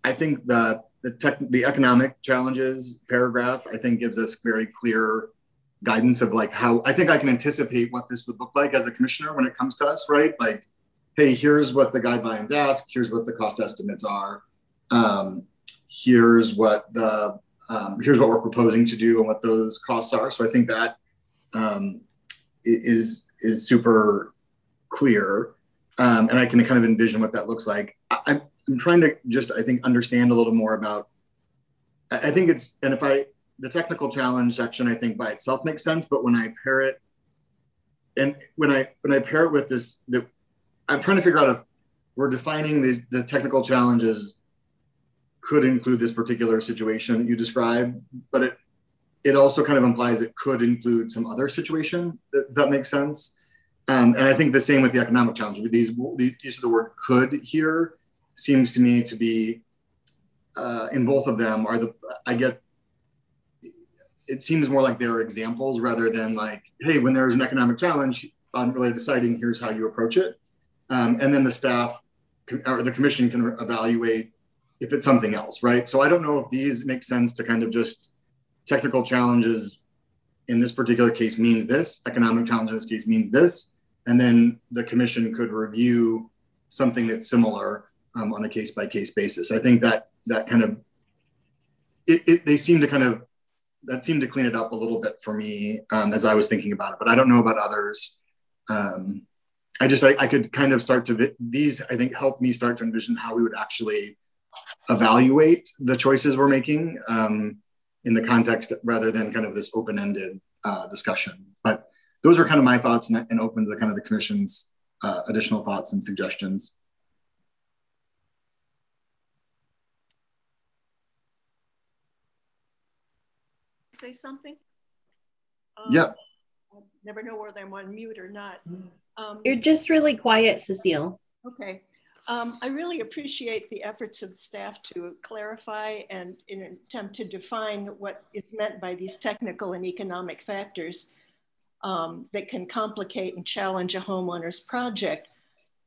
I think the the, tech, the economic challenges paragraph I think gives us very clear guidance of like how I think I can anticipate what this would look like as a commissioner when it comes to us, right? Like, hey, here's what the guidelines ask. Here's what the cost estimates are. Um, here's what the um, here's what we're proposing to do and what those costs are. So I think that um, is is super clear. Um, and I can kind of envision what that looks like. I, I'm, I'm trying to just, I think, understand a little more about. I think it's, and if I, the technical challenge section, I think by itself makes sense, but when I pair it, and when I when I pair it with this, the, I'm trying to figure out if we're defining these the technical challenges could include this particular situation you described, but it it also kind of implies it could include some other situation. That, that makes sense. Um, and I think the same with the economic challenge. These, the use of the word "could" here seems to me to be uh, in both of them are the I get. It seems more like they are examples rather than like, hey, when there's an economic challenge unrelated to siding, here's how you approach it, um, and then the staff or the commission can evaluate if it's something else, right? So I don't know if these make sense to kind of just technical challenges in this particular case means this, economic challenge in this case means this, and then the commission could review something that's similar um, on a case by case basis. I think that that kind of it, it, they seem to kind of that seemed to clean it up a little bit for me um, as I was thinking about it, but I don't know about others. Um, I just I, I could kind of start to these I think help me start to envision how we would actually evaluate the choices we're making um, in the context rather than kind of this open-ended uh, discussion. But those are kind of my thoughts and, and open to the kind of the commission's uh, additional thoughts and suggestions. say something? Um, yep. I never know whether I'm on mute or not. Um, You're just really quiet, Cecile. Okay. Um, I really appreciate the efforts of the staff to clarify and in an attempt to define what is meant by these technical and economic factors um, that can complicate and challenge a homeowner's project.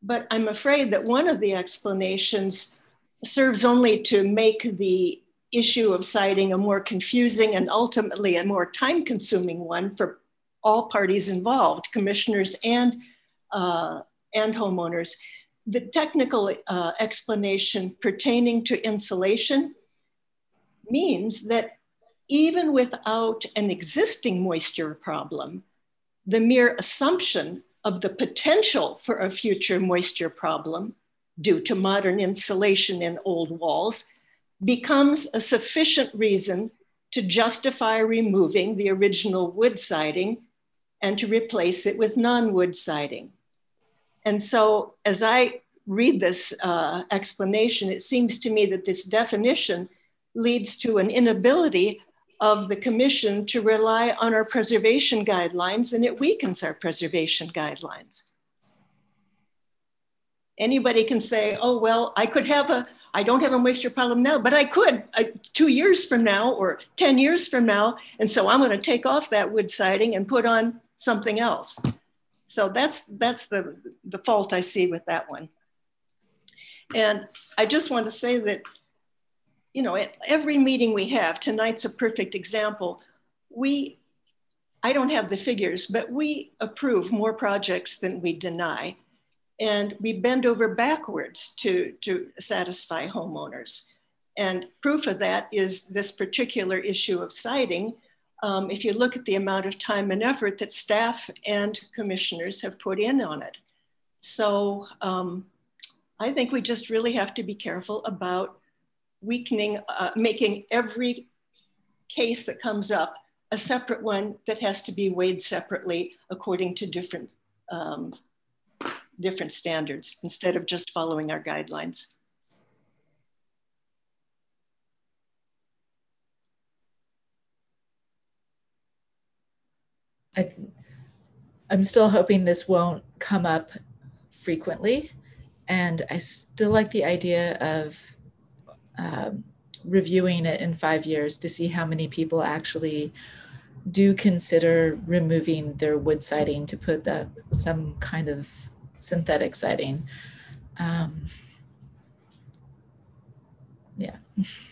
But I'm afraid that one of the explanations serves only to make the issue of siding a more confusing and ultimately a more time consuming one for all parties involved, commissioners and, uh, and homeowners. The technical uh, explanation pertaining to insulation means that even without an existing moisture problem, the mere assumption of the potential for a future moisture problem due to modern insulation in old walls becomes a sufficient reason to justify removing the original wood siding and to replace it with non-wood siding. And so as I read this uh, explanation, it seems to me that this definition leads to an inability of the commission to rely on our preservation guidelines and it weakens our preservation guidelines. Anybody can say, oh, well, I could have a, I don't have a moisture problem now, but I could uh, two years from now or 10 years from now. And so I'm going to take off that wood siding and put on something else. So that's, that's the, the fault I see with that one. And I just want to say that you know, at every meeting we have, tonight's a perfect example. We, I don't have the figures, but we approve more projects than we deny. And we bend over backwards to, to satisfy homeowners. And proof of that is this particular issue of siding. Um, if you look at the amount of time and effort that staff and commissioners have put in on it. So um, I think we just really have to be careful about weakening, uh, making every case that comes up a separate one that has to be weighed separately according to different, um, different standards instead of just following our guidelines. I, I'm still hoping this won't come up frequently. And I still like the idea of um, reviewing it in five years to see how many people actually do consider removing their wood siding to put some kind of synthetic siding. Um, yeah.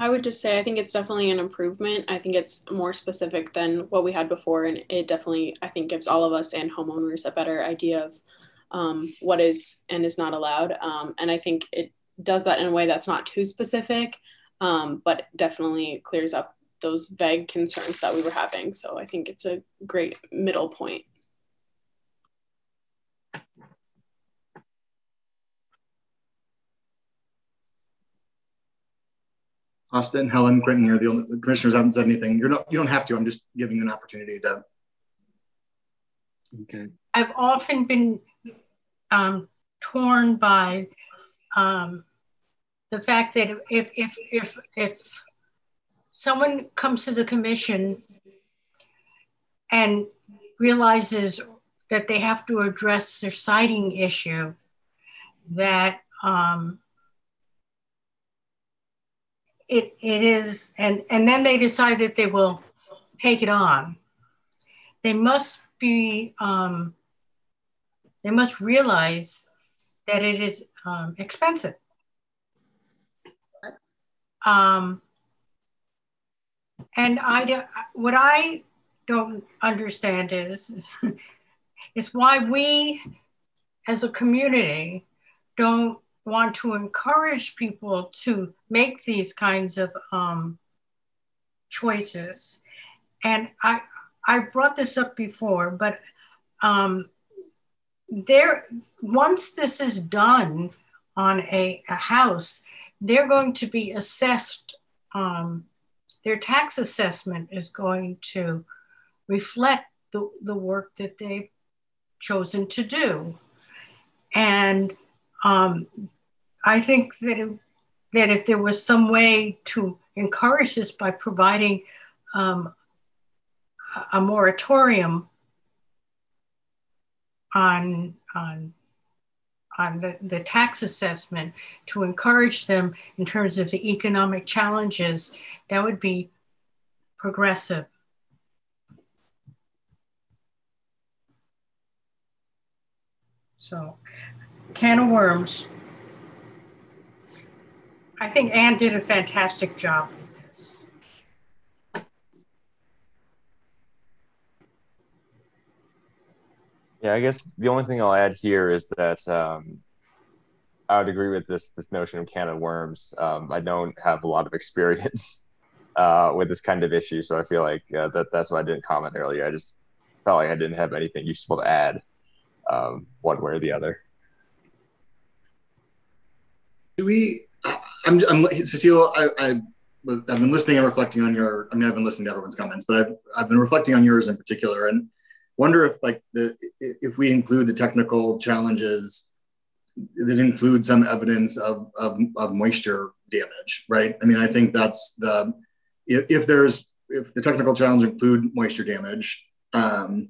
I would just say I think it's definitely an improvement. I think it's more specific than what we had before, and it definitely I think gives all of us and homeowners a better idea of um, what is and is not allowed. Um, and I think it does that in a way that's not too specific, um, but definitely clears up those vague concerns that we were having. So I think it's a great middle point. Austin, Helen, Quentin here. The, only, the commissioners haven't said anything. You're not. You don't have to. I'm just giving you an opportunity to. Okay. I've often been um, torn by um, the fact that if if if if someone comes to the commission and realizes that they have to address their siding issue, that um, it it is and and then they decide that they will take it on. They must be um, they must realize that it is um, expensive. Um, and I do, what I don't understand is is why we as a community don't want to encourage people to make these kinds of um, choices. And I, I brought this up before, but um, there, once this is done on a, a house, they're going to be assessed. Um, their tax assessment is going to reflect the, the work that they've chosen to do. And um, I think that, it, that if there was some way to encourage this by providing um, a moratorium on, on, on the, the tax assessment to encourage them in terms of the economic challenges, that would be progressive. So, can of worms. I think Anne did a fantastic job with this. Yeah, I guess the only thing I'll add here is that um, I would agree with this this notion of can of worms. Um, I don't have a lot of experience uh, with this kind of issue, so I feel like uh, that that's why I didn't comment earlier. I just felt like I didn't have anything useful to add um, one way or the other. Do we? I'm, I'm Cecile. I, I I've been listening and reflecting on your. I mean, I've been listening to everyone's comments, but I've I've been reflecting on yours in particular, and wonder if like the if we include the technical challenges that include some evidence of, of, of moisture damage, right? I mean, I think that's the if, if there's if the technical challenge include moisture damage, um,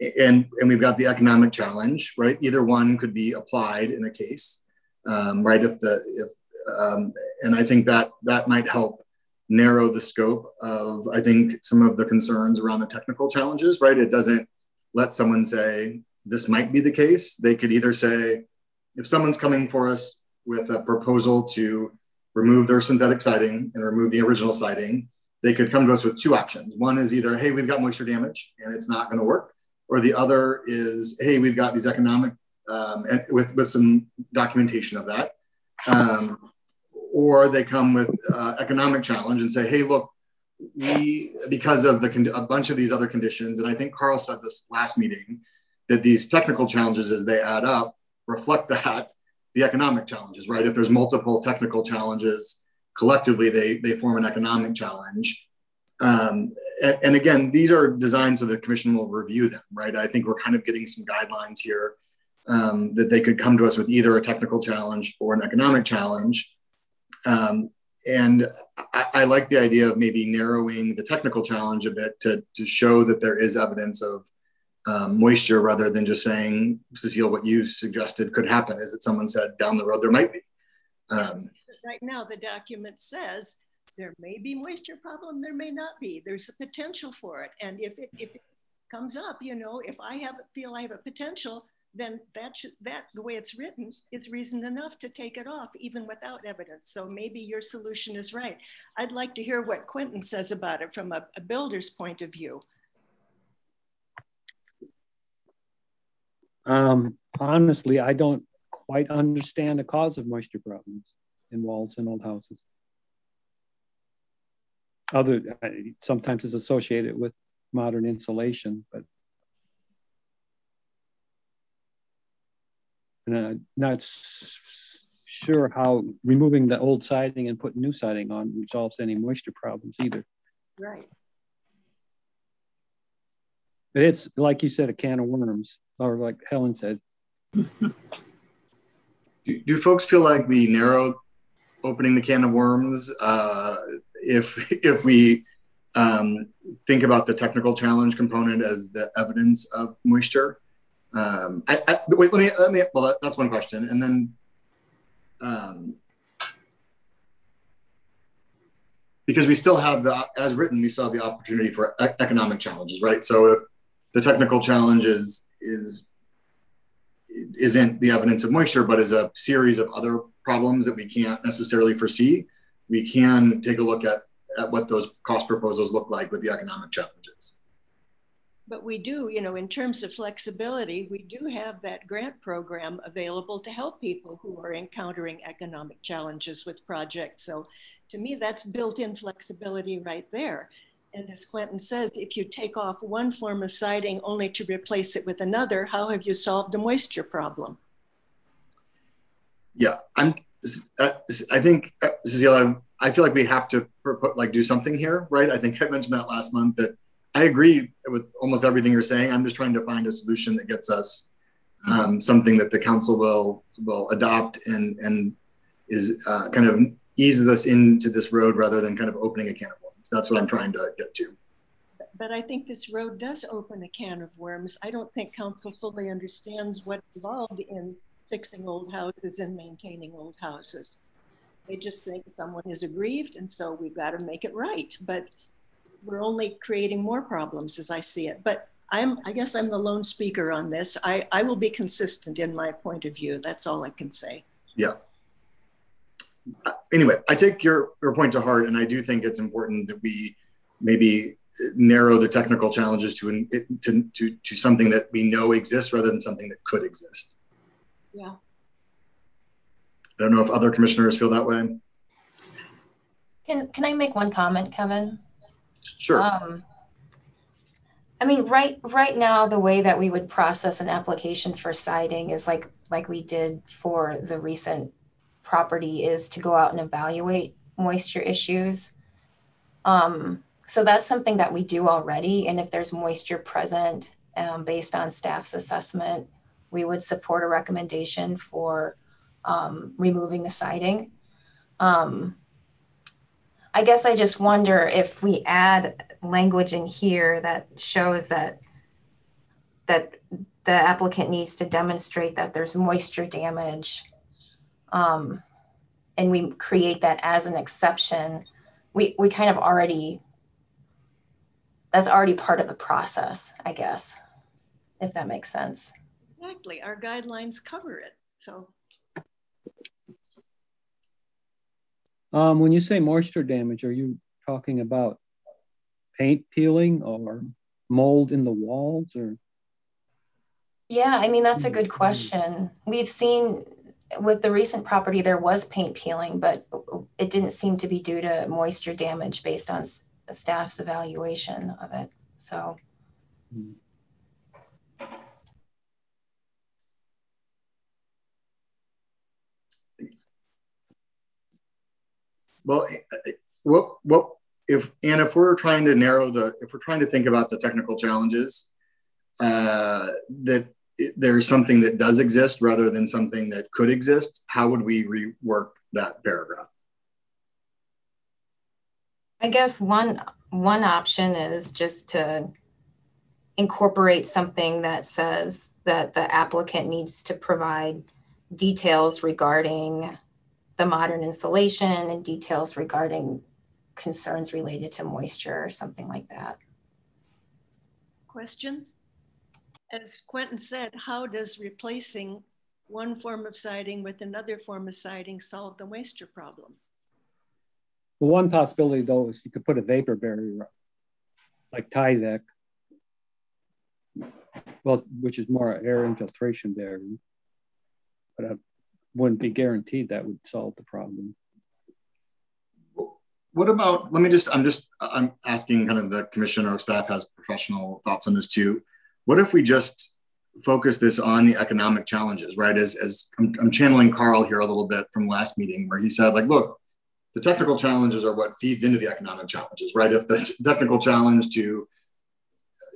and and we've got the economic challenge, right? Either one could be applied in a case, um, right? If the if um, and I think that that might help narrow the scope of I think some of the concerns around the technical challenges, right? It doesn't let someone say this might be the case. They could either say if someone's coming for us with a proposal to remove their synthetic siding and remove the original siding, they could come to us with two options. One is either, hey, we've got moisture damage and it's not going to work or the other is, hey, we've got these economic um, with with some documentation of that, um, or they come with uh, economic challenge and say, hey, look, we because of the a bunch of these other conditions, and I think Carl said this last meeting that these technical challenges as they add up reflect that the economic challenges, right? If there's multiple technical challenges collectively, they they form an economic challenge. Um, and, and, again, these are designed so the commission will review them, right? I think we're kind of getting some guidelines here um, that they could come to us with either a technical challenge or an economic challenge. Um, and I, I, like the idea of maybe narrowing the technical challenge a bit to, to show that there is evidence of um, moisture rather than just saying, Cecile, what you suggested could happen is that someone said down the road there might be. Um, right now, the document says there may be moisture problem, there may not be. There's a potential for it. And if it, if it comes up, you know, if I have feel I have a potential, then that should, that the way it's written is reason enough to take it off even without evidence. So maybe your solution is right. I'd like to hear what Quentin says about it from a, a builder's point of view. Um, honestly, I don't quite understand the cause of moisture problems in walls in old houses other sometimes it's associated with modern insulation, but and not sure how removing the old siding and putting new siding on resolves any moisture problems either. Right. But it's like you said, a can of worms, or like Helen said. do, do folks feel like we narrowed opening the can of worms uh, if if we um, think about the technical challenge component as the evidence of moisture. Um, I, I, wait, let me let me. Well, that, that's one question, and then um, because we still have the as written, we still have the opportunity for e economic challenges, right? So if the technical challenge is is isn't the evidence of moisture, but is a series of other problems that we can't necessarily foresee, we can take a look at, at what those cost proposals look like with the economic challenges. But we do, you know, in terms of flexibility, we do have that grant program available to help people who are encountering economic challenges with projects. So to me, that's built in flexibility right there. And as Quentin says, if you take off one form of siding only to replace it with another, how have you solved the moisture problem? yeah, I'm. Uh, I think uh, Cecilia, I feel like we have to like do something here, right? I think I mentioned that last month that I agree with almost everything you're saying. I'm just trying to find a solution that gets us um, something that the council will will adopt and and is uh, kind of eases us into this road rather than kind of opening a can of worms. That's what I'm trying to get to. But I think this road does open a can of worms. I don't think council fully understands what's involved in fixing old houses and maintaining old houses. They just think someone is aggrieved and so we've got to make it right. But we're only creating more problems as I see it. But I'm, I guess I'm the lone speaker on this. I, I will be consistent in my point of view. That's all I can say. Yeah. Anyway, I take your, your point to heart, and I do think it's important that we maybe narrow the technical challenges to, to, to, to something that we know exists rather than something that could exist. Yeah. I don't know if other commissioners feel that way. Can, can I make one comment, Kevin? Sure. Um, I mean, right right now, the way that we would process an application for siding is like like we did for the recent property is to go out and evaluate moisture issues. Um, so that's something that we do already. And if there's moisture present um, based on staff's assessment, we would support a recommendation for um, removing the siding. Um, I guess I just wonder if we add language in here that shows that that the applicant needs to demonstrate that there's moisture damage um, and we create that as an exception. We we kind of already that's already part of the process i guess if that makes sense. Exactly. Our guidelines cover it. So um, when you say moisture damage are you talking about paint peeling or mold in the walls or? Yeah i mean that's a good question. We've seen with the recent property there was paint peeling but it didn't seem to be due to moisture damage based on staff's evaluation of it. So well what what if and if we're trying to narrow the if we're trying to think about the technical challenges uh, that there's something that does exist rather than something that could exist how would we rework that paragraph? I guess one one option is just to incorporate something that says that the applicant needs to provide details regarding the modern installation and details regarding concerns related to moisture or something like that. Question? As Quentin said, how does replacing one form of siding with another form of siding solve the moisture problem? Well, one possibility though is you could put a vapor barrier up, like Tyvek, well, which is more air infiltration barrier, but I wouldn't be guaranteed that would solve the problem. What about let me just i'm just i'm asking kind of the commission or staff has professional thoughts on this too. What if we just focus this on the economic challenges right? As as I'm, I'm, channeling carl here a little bit from last meeting where he said like look the technical challenges are what feeds into the economic challenges right? If the technical challenge to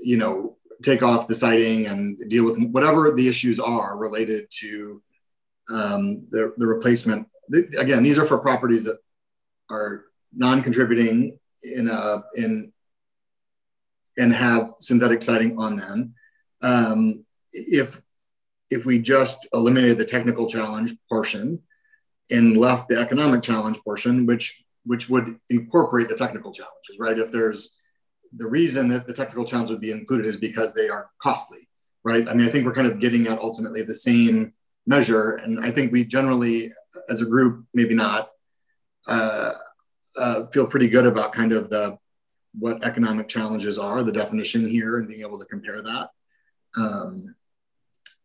you know take off the siding and deal with whatever the issues are related to um, the, the replacement again these are for properties that are non-contributing in a in and have synthetic siding on them. Um, if if we just eliminated the technical challenge portion and left the economic challenge portion, which which would incorporate the technical challenges, right? If there's the reason that the technical challenge would be included is because they are costly, right? I mean, I think we're kind of getting at ultimately the same measure, and I think we generally, as a group, maybe not, uh, uh, feel pretty good about kind of the what economic challenges are, the definition here, and being able to compare that. Um,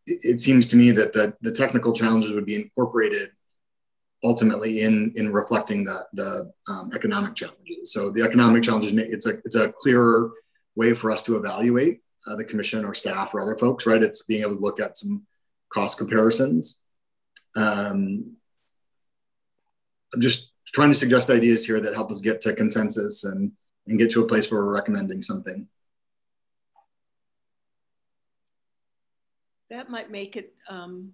it, it, seems to me that the, the technical challenges would be incorporated ultimately in in reflecting the the um, economic challenges. So the economic challenges, it's a it's a clearer way for us to evaluate uh, the commission or staff or other folks, right? It's being able to look at some cost comparisons. Um, I'm just trying to suggest ideas here that help us get to consensus and, and get to a place where we're recommending something. that might make it um,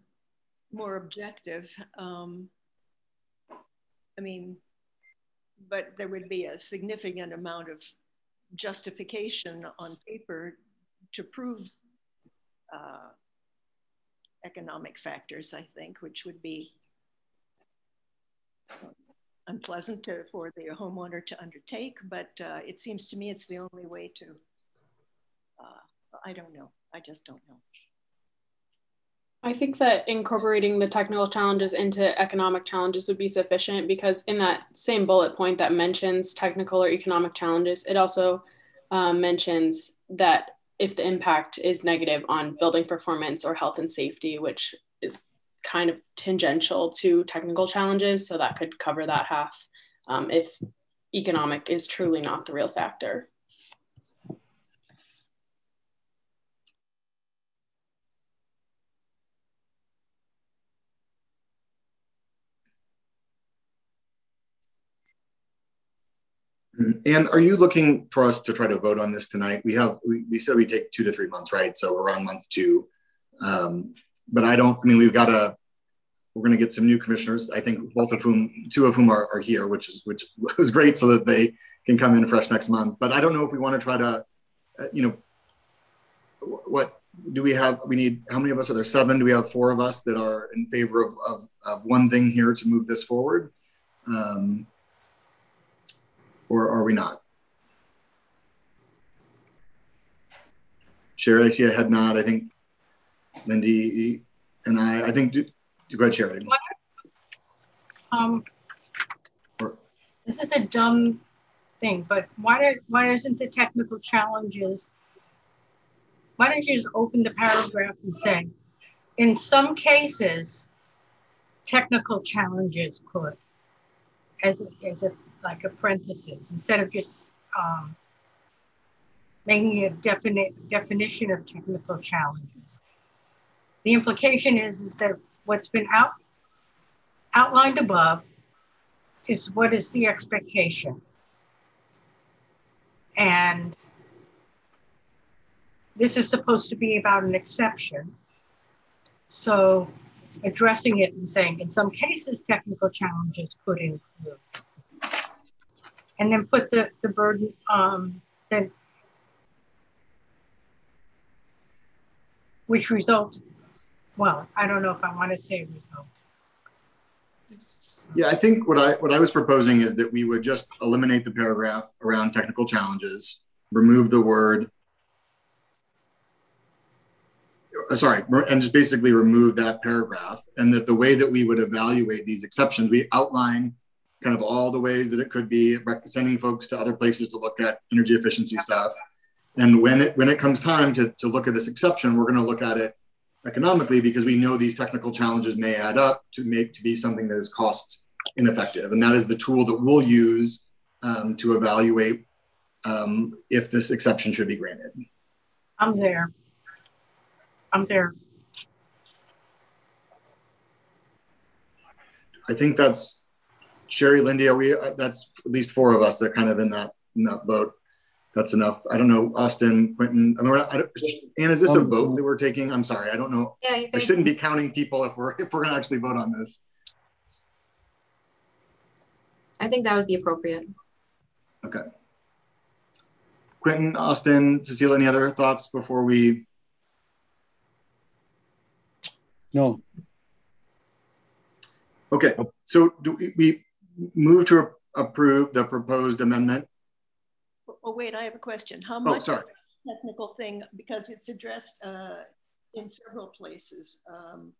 more objective. Um, I mean, but there would be a significant amount of justification on paper to prove uh, economic factors, I think, which would be unpleasant to, for the homeowner to undertake, but uh, it seems to me it's the only way to, uh, I don't know. I just don't know. I think that incorporating the technical challenges into economic challenges would be sufficient because in that same bullet point that mentions technical or economic challenges, it also um, mentions that if the impact is negative on building performance or health and safety, which is kind of tangential to technical challenges. So that could cover that half um, if economic is truly not the real factor. And are you looking for us to try to vote on this tonight? We have, we, we said we take two to three months, right? So we're on month two. Um, but I don't, I mean, we've got a, we're going to get some new commissioners. I think both of whom, two of whom are, are here, which is, which was great so that they can come in fresh next month. But I don't know if we want to try to, uh, you know, what do we have? We need, how many of us are there? Seven? Do we have four of us that are in favor of, of, of one thing here to move this forward? Um, or are we not? Sherry, I see a head nod. I think Lyndi and I, I think, do, do go ahead, Sherry. Um, this is a dumb thing, but why, did, why isn't the technical challenges, why don't you just open the paragraph and say, in some cases, technical challenges could, as, as a like apprentices instead of just um, making a definite definition of technical challenges. The implication is, is that what's been out, outlined above is what is the expectation. And this is supposed to be about an exception. So addressing it and saying, in some cases, technical challenges could include and then put the, the burden, um, then, which result, well, I don't know if I want to say result. Yeah, I think what I what I was proposing is that we would just eliminate the paragraph around technical challenges, remove the word uh, sorry, and just basically remove that paragraph, and that the way that we would evaluate these exceptions, we outline kind of all the ways that it could be, sending folks to other places to look at energy efficiency stuff. And when it when it comes time to, to look at this exception, we're going to look at it economically because we know these technical challenges may add up to make to be something that is cost ineffective. And that is the tool that we'll use um, to evaluate um, if this exception should be granted. I'm there. I'm there. I think that's Sherry, Lyndi, are we? Uh, that's at least four of us that kind of in that in that boat. That's enough. I don't know, Austin, Quentin. I mean, I don't, Anne, is this a vote that we're taking? I'm sorry, I don't know. Yeah, I shouldn't be counting people if we're if we're gonna actually vote on this. I think that would be appropriate. Okay. Quentin, Austin, Cecile, any other thoughts before we? No. Okay, so do we, we move to approve the proposed amendment. Oh, wait, I have a question. How much oh, sorry. technical thing, because it's addressed uh, in several places. Um,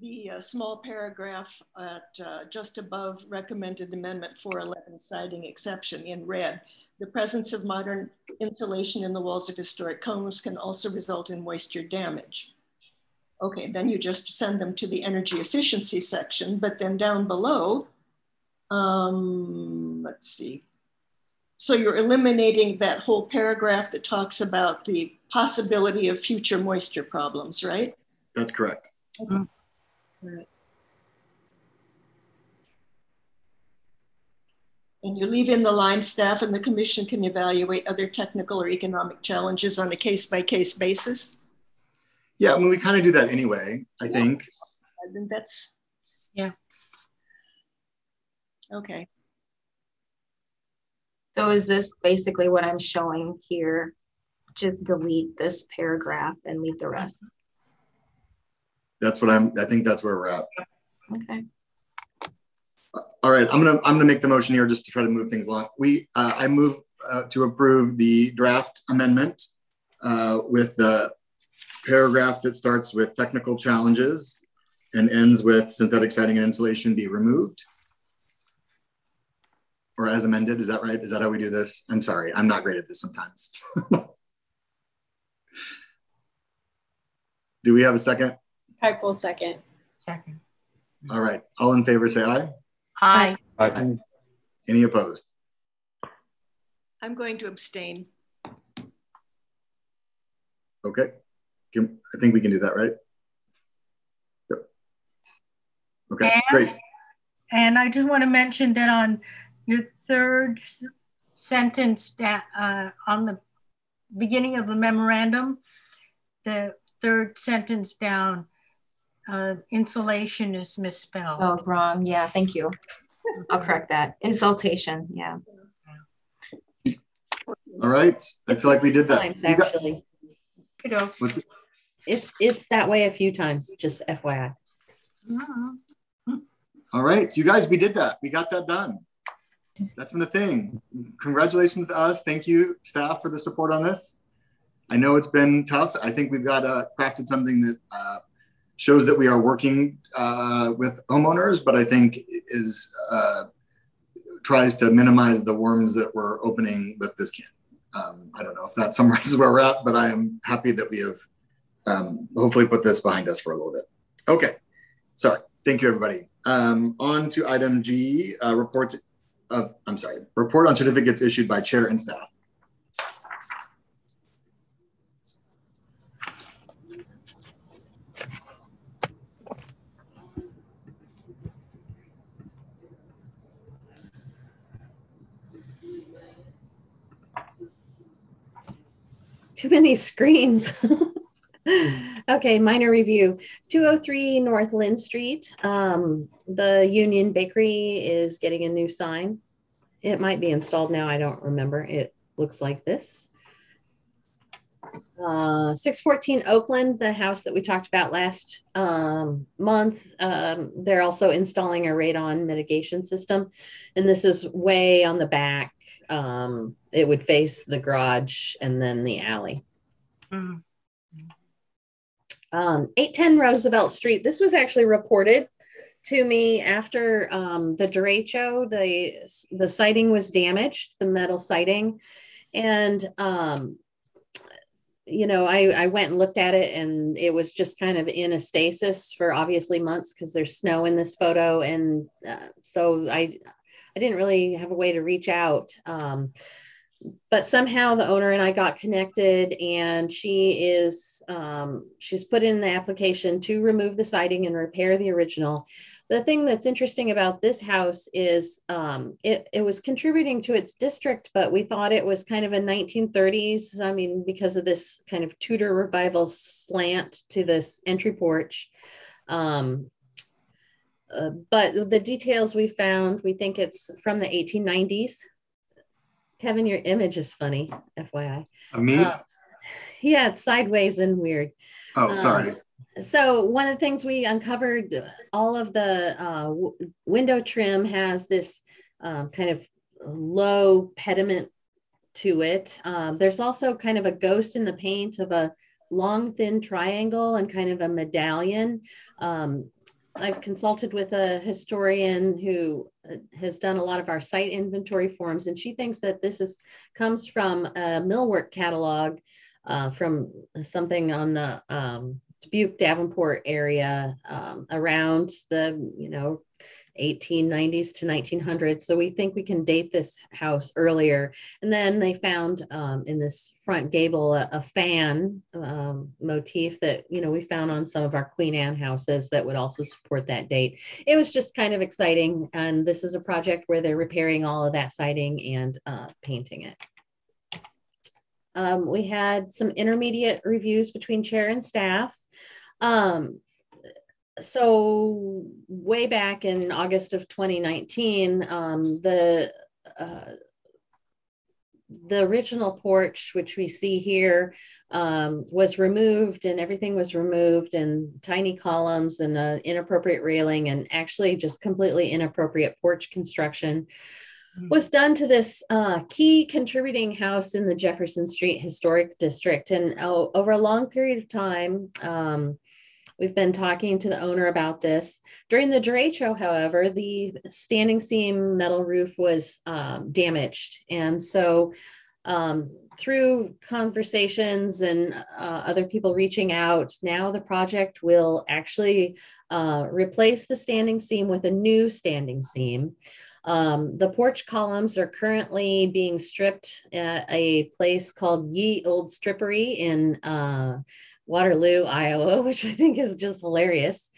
the uh, small paragraph at uh, just above recommended amendment 411 citing exception in red. The presence of modern insulation in the walls of historic homes can also result in moisture damage. Okay, then you just send them to the energy efficiency section, but then down below, um, let's see. So you're eliminating that whole paragraph that talks about the possibility of future moisture problems, right? That's correct. Okay. Right. And you leave in the line staff and the commission can evaluate other technical or economic challenges on a case by case basis? Yeah, I mean, we kind of do that anyway, I think. I think that's, Yeah. Okay. So is this basically what I'm showing here? Just delete this paragraph and leave the rest. That's what I'm, I think that's where we're at. Okay. All right, I'm gonna, I'm gonna make the motion here just to try to move things along. We, uh, I move uh, to approve the draft amendment uh, with the paragraph that starts with technical challenges and ends with synthetic siding and insulation be removed. Or as amended, is that right? Is that how we do this? I'm sorry, I'm not great at this sometimes. do we have a second? Kiple second. Second. All right, all in favor say aye. Aye. Aye. Any opposed? I'm going to abstain. Okay, Can- I think we can do that, right? Yep. Okay, And- great. And I just want to mention that on your third sentence that, uh, on the beginning of the memorandum, the third sentence down, uh, insulation is misspelled. Oh, wrong. Yeah, thank you. I'll correct that. Insultation. Yeah. All right, I feel like we did that. Times, You got- actually. Kiddo. what's it? It's, it's that way a few times, just FYI. All right, you guys, we did that. We got that done. That's been a thing. Congratulations to us. Thank you, staff, for the support on this. I know it's been tough. I think we've got uh, crafted something that uh, shows that we are working uh, with homeowners, but I think is uh, tries to minimize the worms that we're opening with this can. Um, I don't know if that summarizes where we're at, but I am happy that we have um, hopefully put this behind us for a little bit. Okay, sorry. Thank you, everybody. Um, on to item G, uh, reports of, I'm sorry, report on certificates issued by chair and staff. Too many screens. okay, minor review. 203 North Linn Street. Um, the Union Bakery is getting a new sign. It might be installed now. I don't remember. It looks like this. Uh, 614 Oakland, the house that we talked about last um, month. Um, they're also installing a radon mitigation system. And this is way on the back. Um, it would face the garage and then the alley. Mhm. Um, 810 Roosevelt Street. This was actually reported to me after um, the derecho. The the siding was damaged, the metal siding, and um, you know, I I went and looked at it, and it was just kind of in a stasis for obviously months because there's snow in this photo, and uh, so I I didn't really have a way to reach out. Um, but somehow the owner and I got connected, and she is um, she's put in the application to remove the siding and repair the original. The thing that's interesting about this house is um, it it was contributing to its district, but we thought it was kind of a 1930s. I mean, because of this kind of Tudor revival slant to this entry porch. Um, uh, but the details we found, we think it's from the 1890s. Kevin, your image is funny, FYI. Me? Uh, yeah, it's sideways and weird. oh, um, sorry. So one of the things we uncovered, all of the uh, w- window trim has this um, kind of low pediment to it. Um, there's also kind of a ghost in the paint of a long, thin triangle and kind of a medallion. Um, I've consulted with a historian who uh, has done a lot of our site inventory forms, and she thinks that this is comes from a millwork catalog uh, from something on the um, Dubuque Davenport area um, around the you know 1890s to 1900s. So we think we can date this house earlier. And then they found um, in this front gable a, a fan um, motif that you know we found on some of our Queen Anne houses that would also support that date. It was just kind of exciting, and this is a project where they're repairing all of that siding and uh, painting it. Um, we had some intermediate reviews between chair and staff. Um, so way back in August of 2019, um, the uh, the original porch, which we see here, um, was removed and everything was removed and tiny columns and an inappropriate railing and actually just completely inappropriate porch construction. Was done to this uh, key contributing house in the Jefferson Street Historic District. And oh, over a long period of time, um, We've been talking to the owner about this. During the derecho, however, the standing seam metal roof was um, damaged. And so um, through conversations and uh, other people reaching out, now the project will actually uh, replace the standing seam with a new standing seam. Um, the porch columns are currently being stripped at a place called Ye Old Strippery in uh, Waterloo, Iowa, which I think is just hilarious.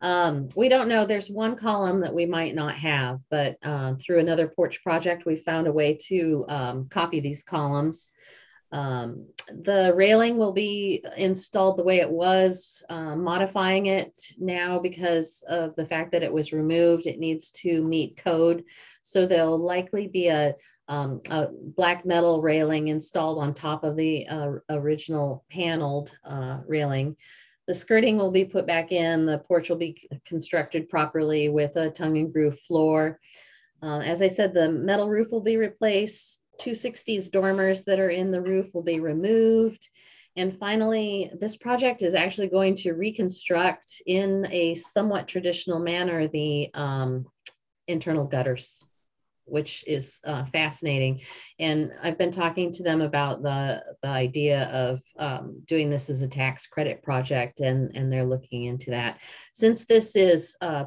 Um, we don't know. There's one column that we might not have, but uh, through another porch project, we found a way to um, copy these columns. Um, the railing will be installed the way it was, uh, modifying it now because of the fact that it was removed. It needs to meet code. So there'll likely be a um, a black metal railing installed on top of the uh, original paneled uh, railing. The skirting will be put back in. The porch will be constructed properly with a tongue and groove floor. Uh, as I said, the metal roof will be replaced. 260s dormers that are in the roof will be removed. And finally, this project is actually going to reconstruct in a somewhat traditional manner the um, internal gutters which is uh, fascinating. And I've been talking to them about the, the idea of um, doing this as a tax credit project, and, and they're looking into that. Since this is uh,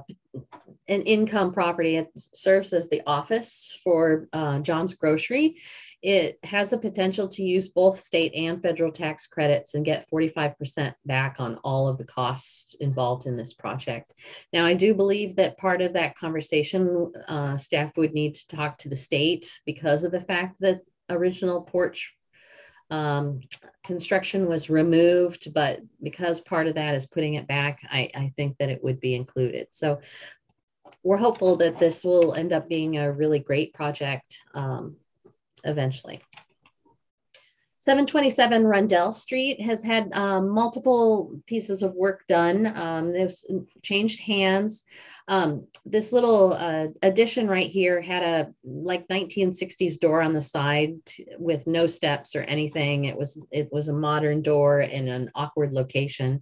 an income property, it serves as the office for uh, John's Grocery. It has the potential to use both state and federal tax credits and get 45% back on all of the costs involved in this project. Now, I do believe that part of that conversation, uh, staff would need to talk to the state because of the fact that original porch um, construction was removed, but because part of that is putting it back, I, I think that it would be included. So we're hopeful that this will end up being a really great project um, eventually. 727 Rundell Street has had um, multiple pieces of work done. Um, they've changed hands. Um, this little uh, addition right here had a like 1960s door on the side with no steps or anything. It was it was a modern door in an awkward location,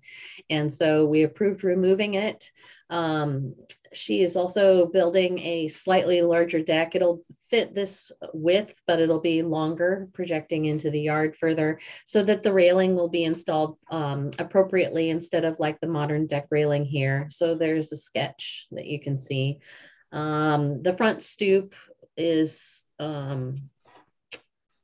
and so we approved removing it. Um, she is also building a slightly larger deck. It'll fit this width, but it'll be longer, projecting into the yard further, so that the railing will be installed um, appropriately instead of like the modern deck railing here. So there's a sketch that you can see. Um, the front stoop is um,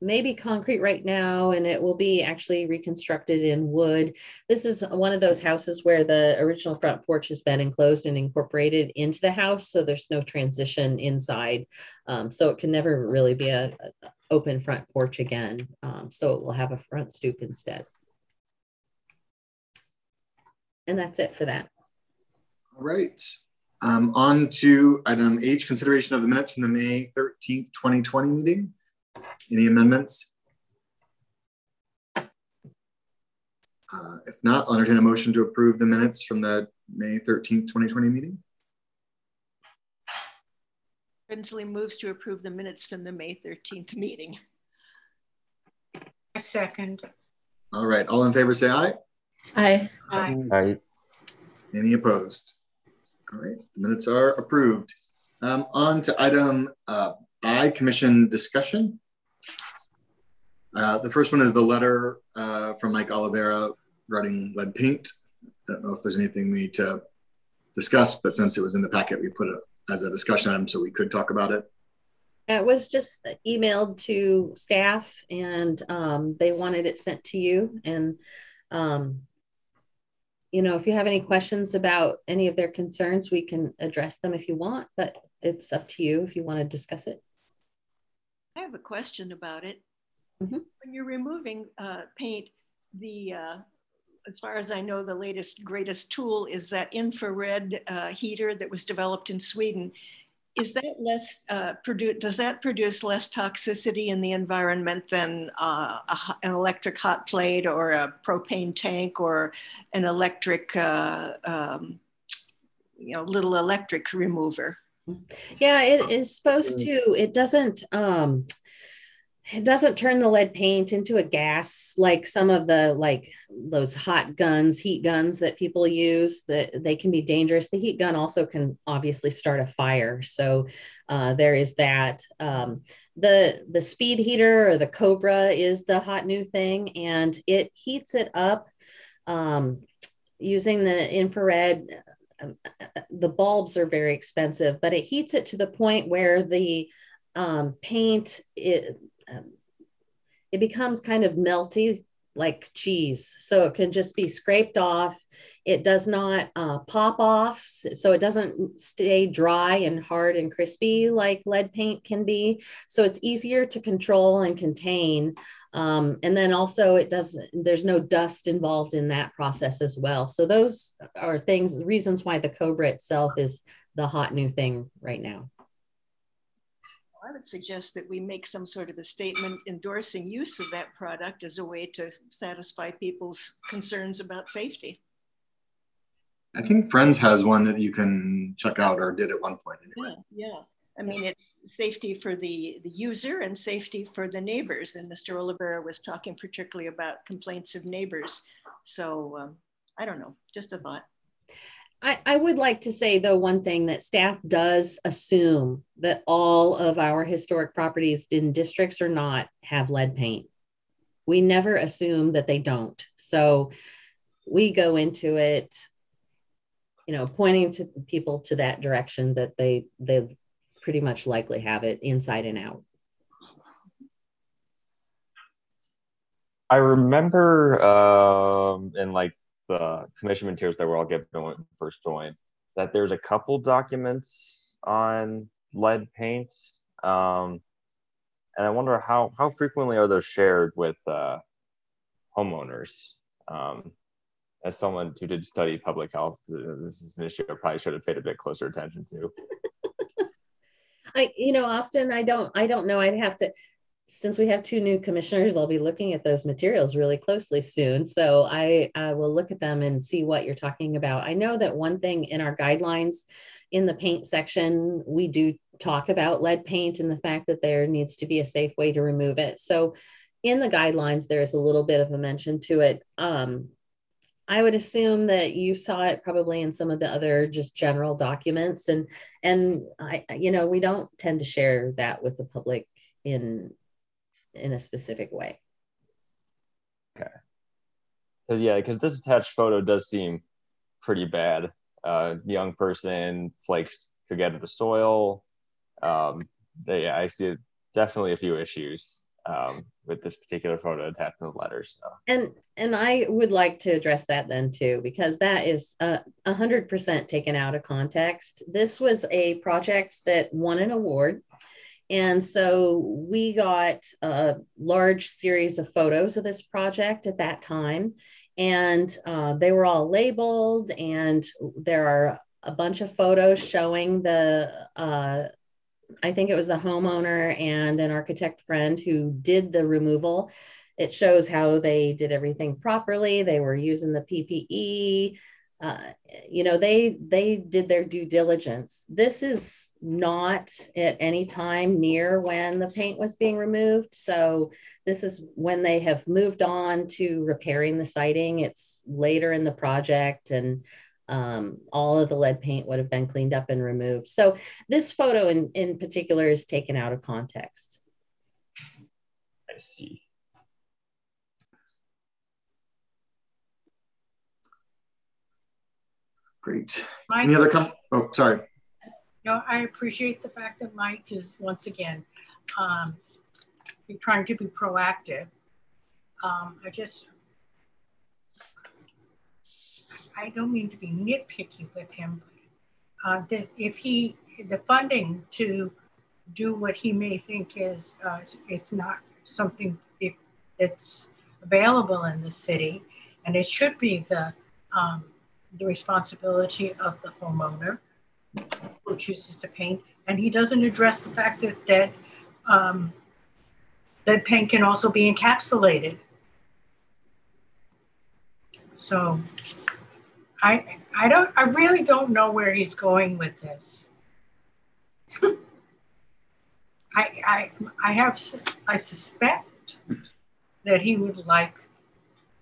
maybe concrete right now and it will be actually reconstructed in wood. This is one of those houses where the original front porch has been enclosed and incorporated into the house. So there's no transition inside. Um, so it can never really be a, a open front porch again. Um, so it will have a front stoop instead. And that's it for that. All right. Um, on to item H, consideration of the minutes from the May 13th, 2020 meeting. Any amendments? Uh, if not, I'll entertain a motion to approve the minutes from the May 13th, 2020 meeting. Brinsley moves to approve the minutes from the May 13th meeting. A second. All right, all in favor say aye. Aye. Aye. aye. Any opposed? All right, the minutes are approved. Um, on to item uh, I, commission discussion. Uh, the first one is the letter uh, from Mike Olivera regarding lead paint. I don't know if there's anything we need to discuss, but since it was in the packet, we put it as a discussion item so we could talk about it. It was just emailed to staff and um, they wanted it sent to you. And, um, you know, if you have any questions about any of their concerns, we can address them if you want, but it's up to you if you want to discuss it. I have a question about it. Mm-hmm. When you're removing uh, paint, the uh, as far as I know, the latest, greatest tool is that infrared uh, heater that was developed in Sweden. Is that less, uh, produce, does that produce less toxicity in the environment than uh, a, an electric hot plate or a propane tank or an electric, uh, um, you know, little electric remover? Yeah, it is supposed to, it doesn't, um, it doesn't turn the lead paint into a gas like some of the like those hot guns heat guns that people use that they can be dangerous. The heat gun also can obviously start a fire. So uh, there is that. Um, the the speed heater or the cobra is the hot new thing and it heats it up um, using the infrared the bulbs are very expensive but it heats it to the point where the um, paint it, um, it becomes kind of melty like cheese. So it can just be scraped off. It does not uh, pop off. So it doesn't stay dry and hard and crispy like lead paint can be. So it's easier to control and contain. Um, and then also it doesn't, there's no dust involved in that process as well. So those are things, reasons why the Cobra itself is the hot new thing right now. I would suggest that we make some sort of a statement endorsing use of that product as a way to satisfy people's concerns about safety. I think Friends has one that you can check out or did at one point. Anyway. Yeah, yeah. I mean, it's safety for the, the user and safety for the neighbors. And Mr. Olivera was talking particularly about complaints of neighbors. So um, I don't know, just a thought. I, I would like to say, though, one thing that staff does assume that all of our historic properties in districts or not have lead paint. We never assume that they don't. So we go into it, you know, pointing to people to that direction that they they pretty much likely have it inside and out. I remember um, in like the commission materials that were all given when we first joined, that there's a couple documents on lead paint. Um, and I wonder how, how frequently are those shared with uh, homeowners? Um, as someone who did study public health, this is an issue I probably should have paid a bit closer attention to. I, you know, Austin, I don't, I don't know. I'd have to, since we have two new commissioners, I'll be looking at those materials really closely soon. So I, I will look at them and see what you're talking about. I know that one thing in our guidelines in the paint section, we do talk about lead paint and the fact that there needs to be a safe way to remove it. So in the guidelines, there's a little bit of a mention to it. Um, I would assume that you saw it probably in some of the other just general documents and and I you know we don't tend to share that with the public in in a specific way. Okay. Because yeah, because this attached photo does seem pretty bad. Uh, young person flakes could get into the soil. Um, they, I see definitely a few issues um, with this particular photo attached in the letter. So. And and I would like to address that then too, because that is a hundred percent taken out of context. This was a project that won an award and so we got a large series of photos of this project at that time. And uh, they were all labeled, and there are a bunch of photos showing the, uh, I think it was the homeowner and an architect friend who did the removal. It shows how they did everything properly. They were using the PPE uh, you know they they did their due diligence. This is not at any time near when the paint was being removed. So this is when they have moved on to repairing the siding. It's later in the project and um, all of the lead paint would have been cleaned up and removed. So this photo in, in particular is taken out of context. I see Great. Mike, Any other com- Oh, sorry. No, I appreciate the fact that Mike is once again um, trying to be proactive. Um, I just, I don't mean to be nitpicky with him, but uh, that if he, the funding to do what he may think is, uh, it's not something it that's available in the city, and it should be the um, the responsibility of the homeowner who chooses to paint. And he doesn't address the fact that that um, that paint can also be encapsulated. So I I don't I really don't know where he's going with this. I I I have I suspect that he would like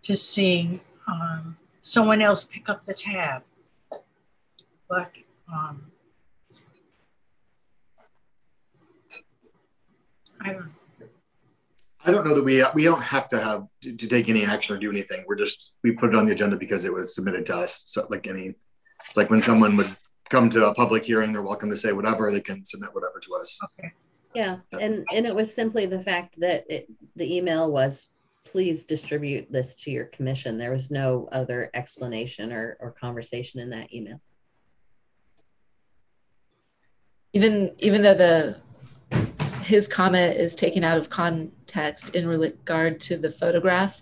to see um, someone else pick up the tab, but um, I don't. I don't know that we we don't have to have to, to, take any action or do anything. We're just we put it on the agenda because it was submitted to us. So like any, it's like when someone would come to a public hearing, they're welcome to say whatever. They can submit whatever to us. Okay. Yeah, and and it was simply the fact that it, the email was, please distribute this to your commission. There was no other explanation or or conversation in that email. Even even though the his comment is taken out of context in regard to the photograph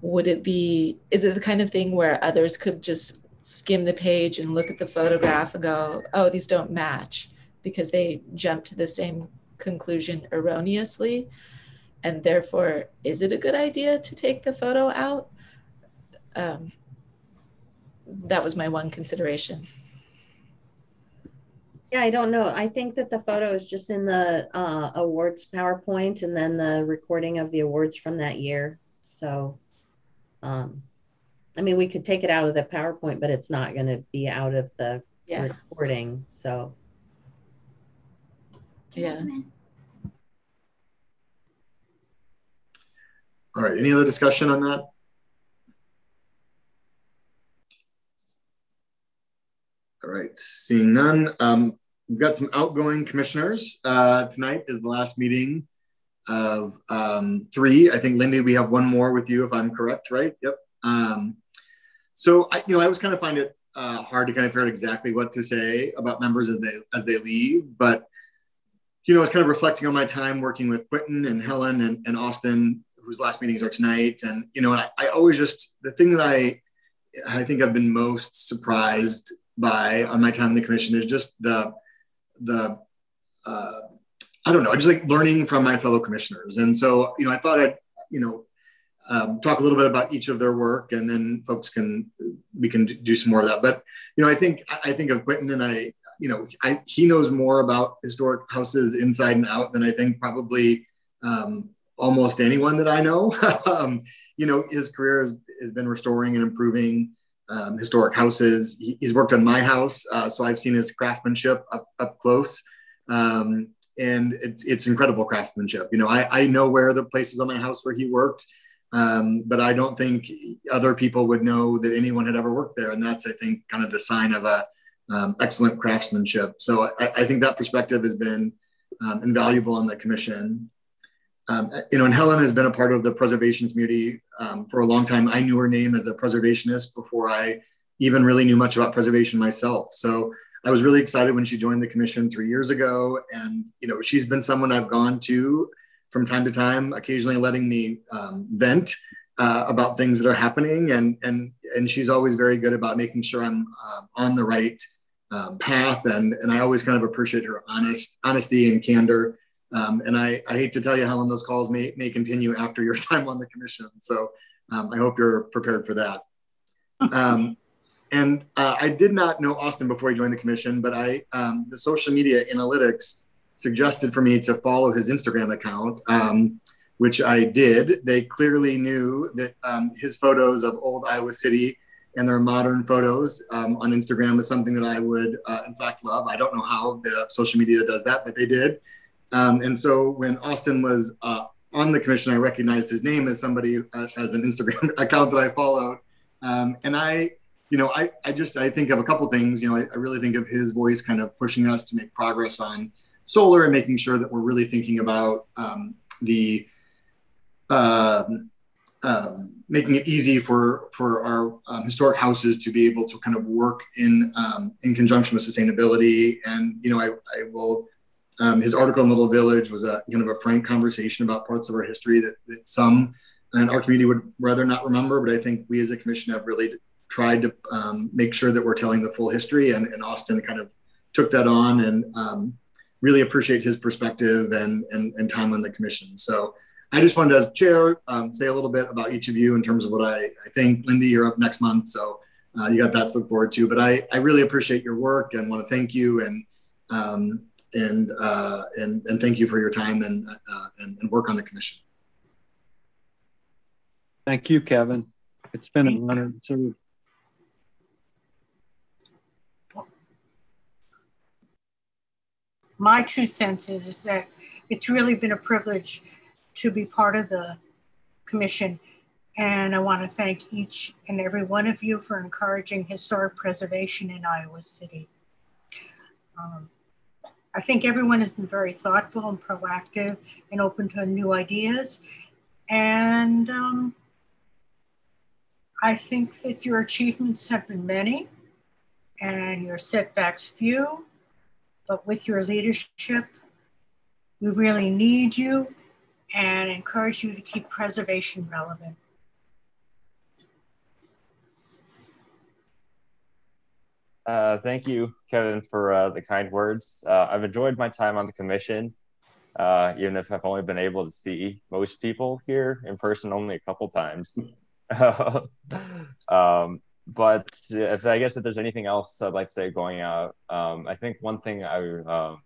would it be is it the kind of thing where others could just skim the page and look at the photograph and go oh these don't match because they jump to the same conclusion erroneously and therefore is it a good idea to take the photo out um, that was my one consideration yeah, I don't know. I think that the photo is just in the uh, awards PowerPoint and then the recording of the awards from that year. So, um, I mean, we could take it out of the PowerPoint, but it's not going to be out of the yeah. recording. So, yeah. All right. Any other discussion on that? All right. Seeing none. Um, we've got some outgoing commissioners. Uh, tonight is the last meeting of um, three. I think Lyndi, we have one more with you, if I'm correct, right? Yep. Um, so I, you know, I always kind of find it uh, hard to kind of figure out exactly what to say about members as they as they leave, but you know, I was kind of reflecting on my time working with Quentin and Helen and, and Austin, whose last meetings are tonight, and you know, I, I always just the thing that I I think I've been most surprised by on my time in the commission is just the the uh, I don't know, I just like learning from my fellow commissioners. And so, you know, I thought I'd, you know, um, talk a little bit about each of their work and then folks can, we can do some more of that. But, you know, I think, I think of Quentin and I, you know, I, he knows more about historic houses inside and out than I think probably um, almost anyone that I know. um, you know, his career has, has been restoring and improving um, historic houses. He, he's worked on my house, uh, so I've seen his craftsmanship up, up close. Um, and it's, it's incredible craftsmanship. You know, I, I know where the places on my house where he worked, um, but I don't think other people would know that anyone had ever worked there. And that's, I think, kind of the sign of a um, excellent craftsmanship. So I, I, think that perspective has been um, invaluable on the commission. Um, you know, and Helen has been a part of the preservation community um, for a long time. I knew her name as a preservationist before I even really knew much about preservation myself. So I was really excited when she joined the commission three years ago. And, you know, she's been someone I've gone to from time to time, occasionally letting me um, vent uh, about things that are happening. And, and, and she's always very good about making sure I'm uh, on the right um, path. And, and I always kind of appreciate her honest, honesty and candor. Um, and I, I, hate to tell you, Helen, those calls may, may continue after your time on the commission. So um, I hope you're prepared for that. Um, and uh, I did not know Austin before he joined the commission, but I um, the social media analytics suggested for me to follow his Instagram account, um, which I did. They clearly knew that um, his photos of old Iowa City and their modern photos on Instagram is something that I would, uh, in fact, love. I don't know how the social media does that, but they did. Um, and so when Austin was uh, on the commission, I recognized his name as somebody uh, as an Instagram account that I followed. Um, and I, you know, I, I just I think of a couple things. You know, I, I, really think of his voice kind of pushing us to make progress on solar and making sure that we're really thinking about um, the uh, um, making it easy for for our um, historic houses to be able to kind of work in um, in conjunction with sustainability. And you know, I, I will um, his article in Little Village was a kind of a frank conversation about parts of our history that, that some and our community would rather not remember, but I think we as a commission have really tried to um, make sure that we're telling the full history. And, and Austin kind of took that on and um, really appreciate his perspective and, and, and, time on the commission. So I just wanted to, as chair, um, say a little bit about each of you in terms of what I, I think. Lyndi, you're up next month, so uh, you got that to look forward to. But I, I really appreciate your work and want to thank you and um, and, uh, and and thank you for your time and, uh, and, and work on the commission. Thank you, Kevin. It's been an honor to serve. My two cents is, is that it's really been a privilege to be part of the commission. And I want to thank each and every one of you for encouraging historic preservation in Iowa City. Um, I think everyone has been very thoughtful and proactive and open to new ideas. And um, I think that your achievements have been many and your setbacks few, but with your leadership, we really need you and encourage you to keep preservation relevant. Uh, thank you, Kevin, for uh, the kind words. Uh, I've enjoyed my time on the commission, uh, even if I've only been able to see most people here in person only a couple times. um, but if I guess if there's anything else I'd like to say going out, um, I think one thing I um,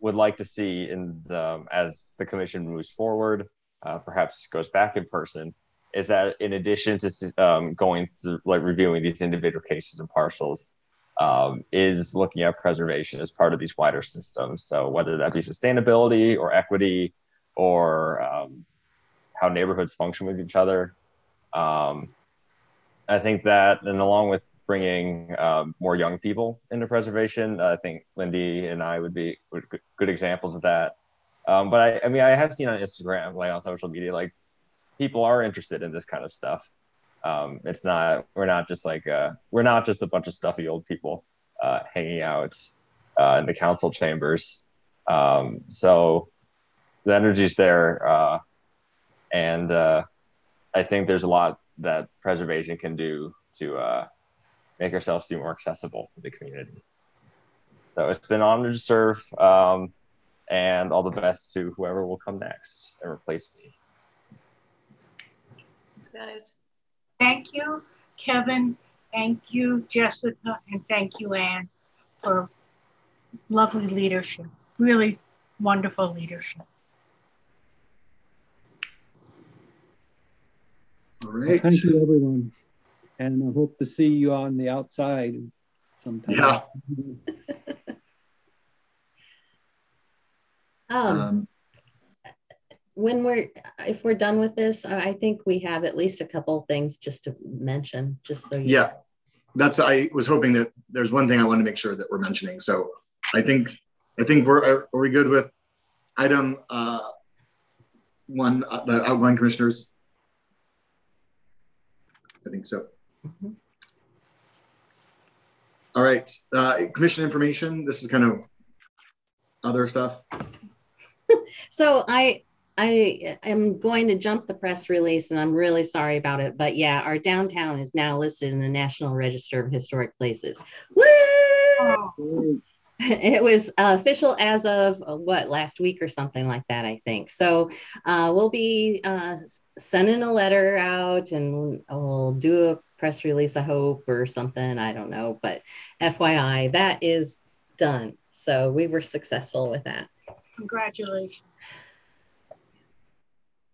would like to see in the, as the commission moves forward, uh, perhaps goes back in person, is that in addition to um, going through like reviewing these individual cases and parcels, um, is looking at preservation as part of these wider systems. So whether that be sustainability or equity or um, how neighborhoods function with each other. Um, I think that, and along with bringing um, more young people into preservation, I think Lyndi and I would be good examples of that. Um, but I, I mean, I have seen on Instagram, like on social media, like people are interested in this kind of stuff. Um, it's not, we're not just like, uh, we're not just a bunch of stuffy old people uh, hanging out uh, in the council chambers. Um, so the energy's there. Uh, and uh, I think there's a lot that preservation can do to uh, make ourselves seem more accessible to the community. So it's been an honor to serve, um, and all the best to whoever will come next and replace me. Thanks, guys. Thank you, Kevin. Thank you, Jessica, and thank you, Anne, for lovely leadership. Really wonderful leadership. All right. Thank you, everyone. And I hope to see you on the outside sometime. Yeah. um, um, when we're, if we're done with this, I think we have at least a couple things just to mention, just so you Yeah. That's, I was hoping that there's one thing I want to make sure that we're mentioning. So I think, I think we're, are, are we good with item uh, one, uh, the outgoing commissioners I think so. Mm-hmm. All right, uh, commission information. This is kind of other stuff. so I I am going to jump the press release, and I'm really sorry about it. But yeah, our downtown is now listed in the National Register of Historic Places. Woo! Oh. it was uh, official as of uh, what last week or something like that i think so uh, we'll be uh, sending a letter out and we'll do a press release i hope or something i don't know but fyi that is done so we were successful with that congratulations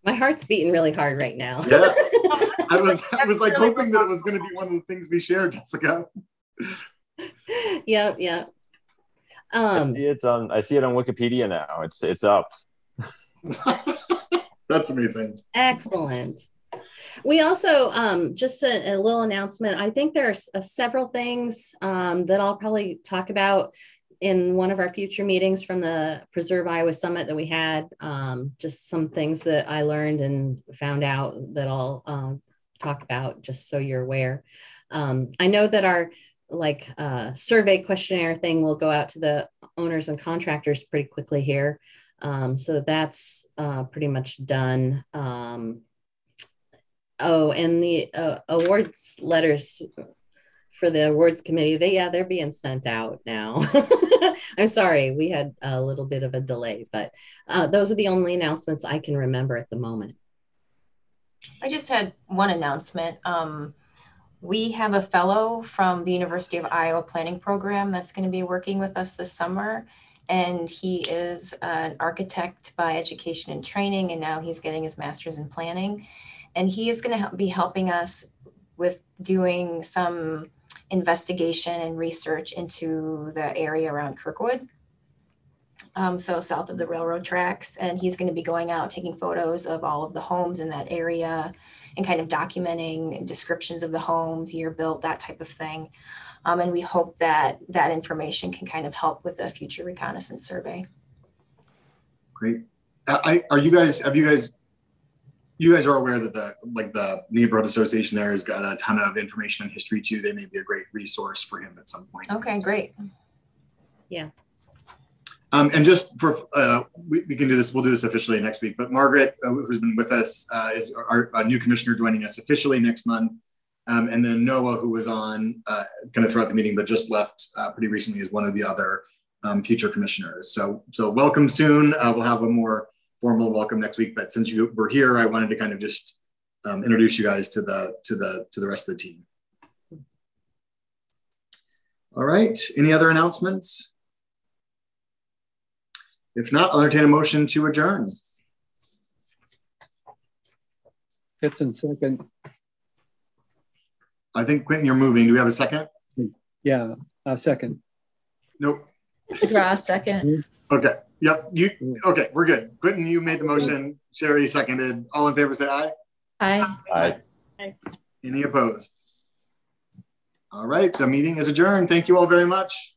my heart's beating really hard right now yeah i was i was like hoping that it was going to be one of the things we shared jessica yep yep um, I see it on I see it on Wikipedia now. It's it's up. That's amazing. Excellent. We also um, just a, a, little announcement. I think there's uh, several things um, that I'll probably talk about in one of our future meetings from the Preserve Iowa Summit that we had. Um, just some things that I learned and found out that I'll um, talk about, just so you're aware. Um, I know that our like uh, survey questionnaire thing will go out to the owners and contractors pretty quickly here. Um, so that's uh, pretty much done. Um, oh, and the uh, awards letters for the awards committee, they yeah, they're being sent out now. I'm sorry, we had a little bit of a delay, but uh, those are the only announcements I can remember at the moment. I just had one announcement. Um, we have a fellow from the University of Iowa Planning Program that's going to be working with us this summer. And he is an architect by education and training, and now he's getting his master's in planning. And he is going to be helping us with doing some investigation and research into the area around Kirkwood. Um, so south of the railroad tracks. And he's going to be going out taking photos of all of the homes in that area and kind of documenting descriptions of the homes, year built, that type of thing. Um, and we hope that that information can kind of help with a future reconnaissance survey. Great. I, are you guys, have you guys, you guys are aware that the, like the neighborhood association there has got a ton of information and history too. They may be a great resource for him at some point. Okay, great. Yeah. Um, and just for, uh, we, we, can do this, we'll do this officially next week, but Margaret, uh, who's been with us, uh, is our, our, new commissioner joining us officially next month. Um, and then Noah, who was on uh, kind of throughout the meeting, but just left uh, pretty recently is one of the other um, teacher commissioners. So, so welcome soon. Uh, we'll have a more formal welcome next week, but since you were here, I wanted to kind of just um, introduce you guys to the, to the, to the rest of the team. All right, any other announcements? If not, I'll entertain a motion to adjourn. Kitson second. I think Quentin, you're moving. Do we have a second? Yeah, a second. Nope. Draw second. Okay. Yep. You mm. okay? We're good. Quentin, you made the motion. Sherry seconded. All in favor, say aye. Aye. Aye. aye. Any opposed? All right. The meeting is adjourned. Thank you all very much.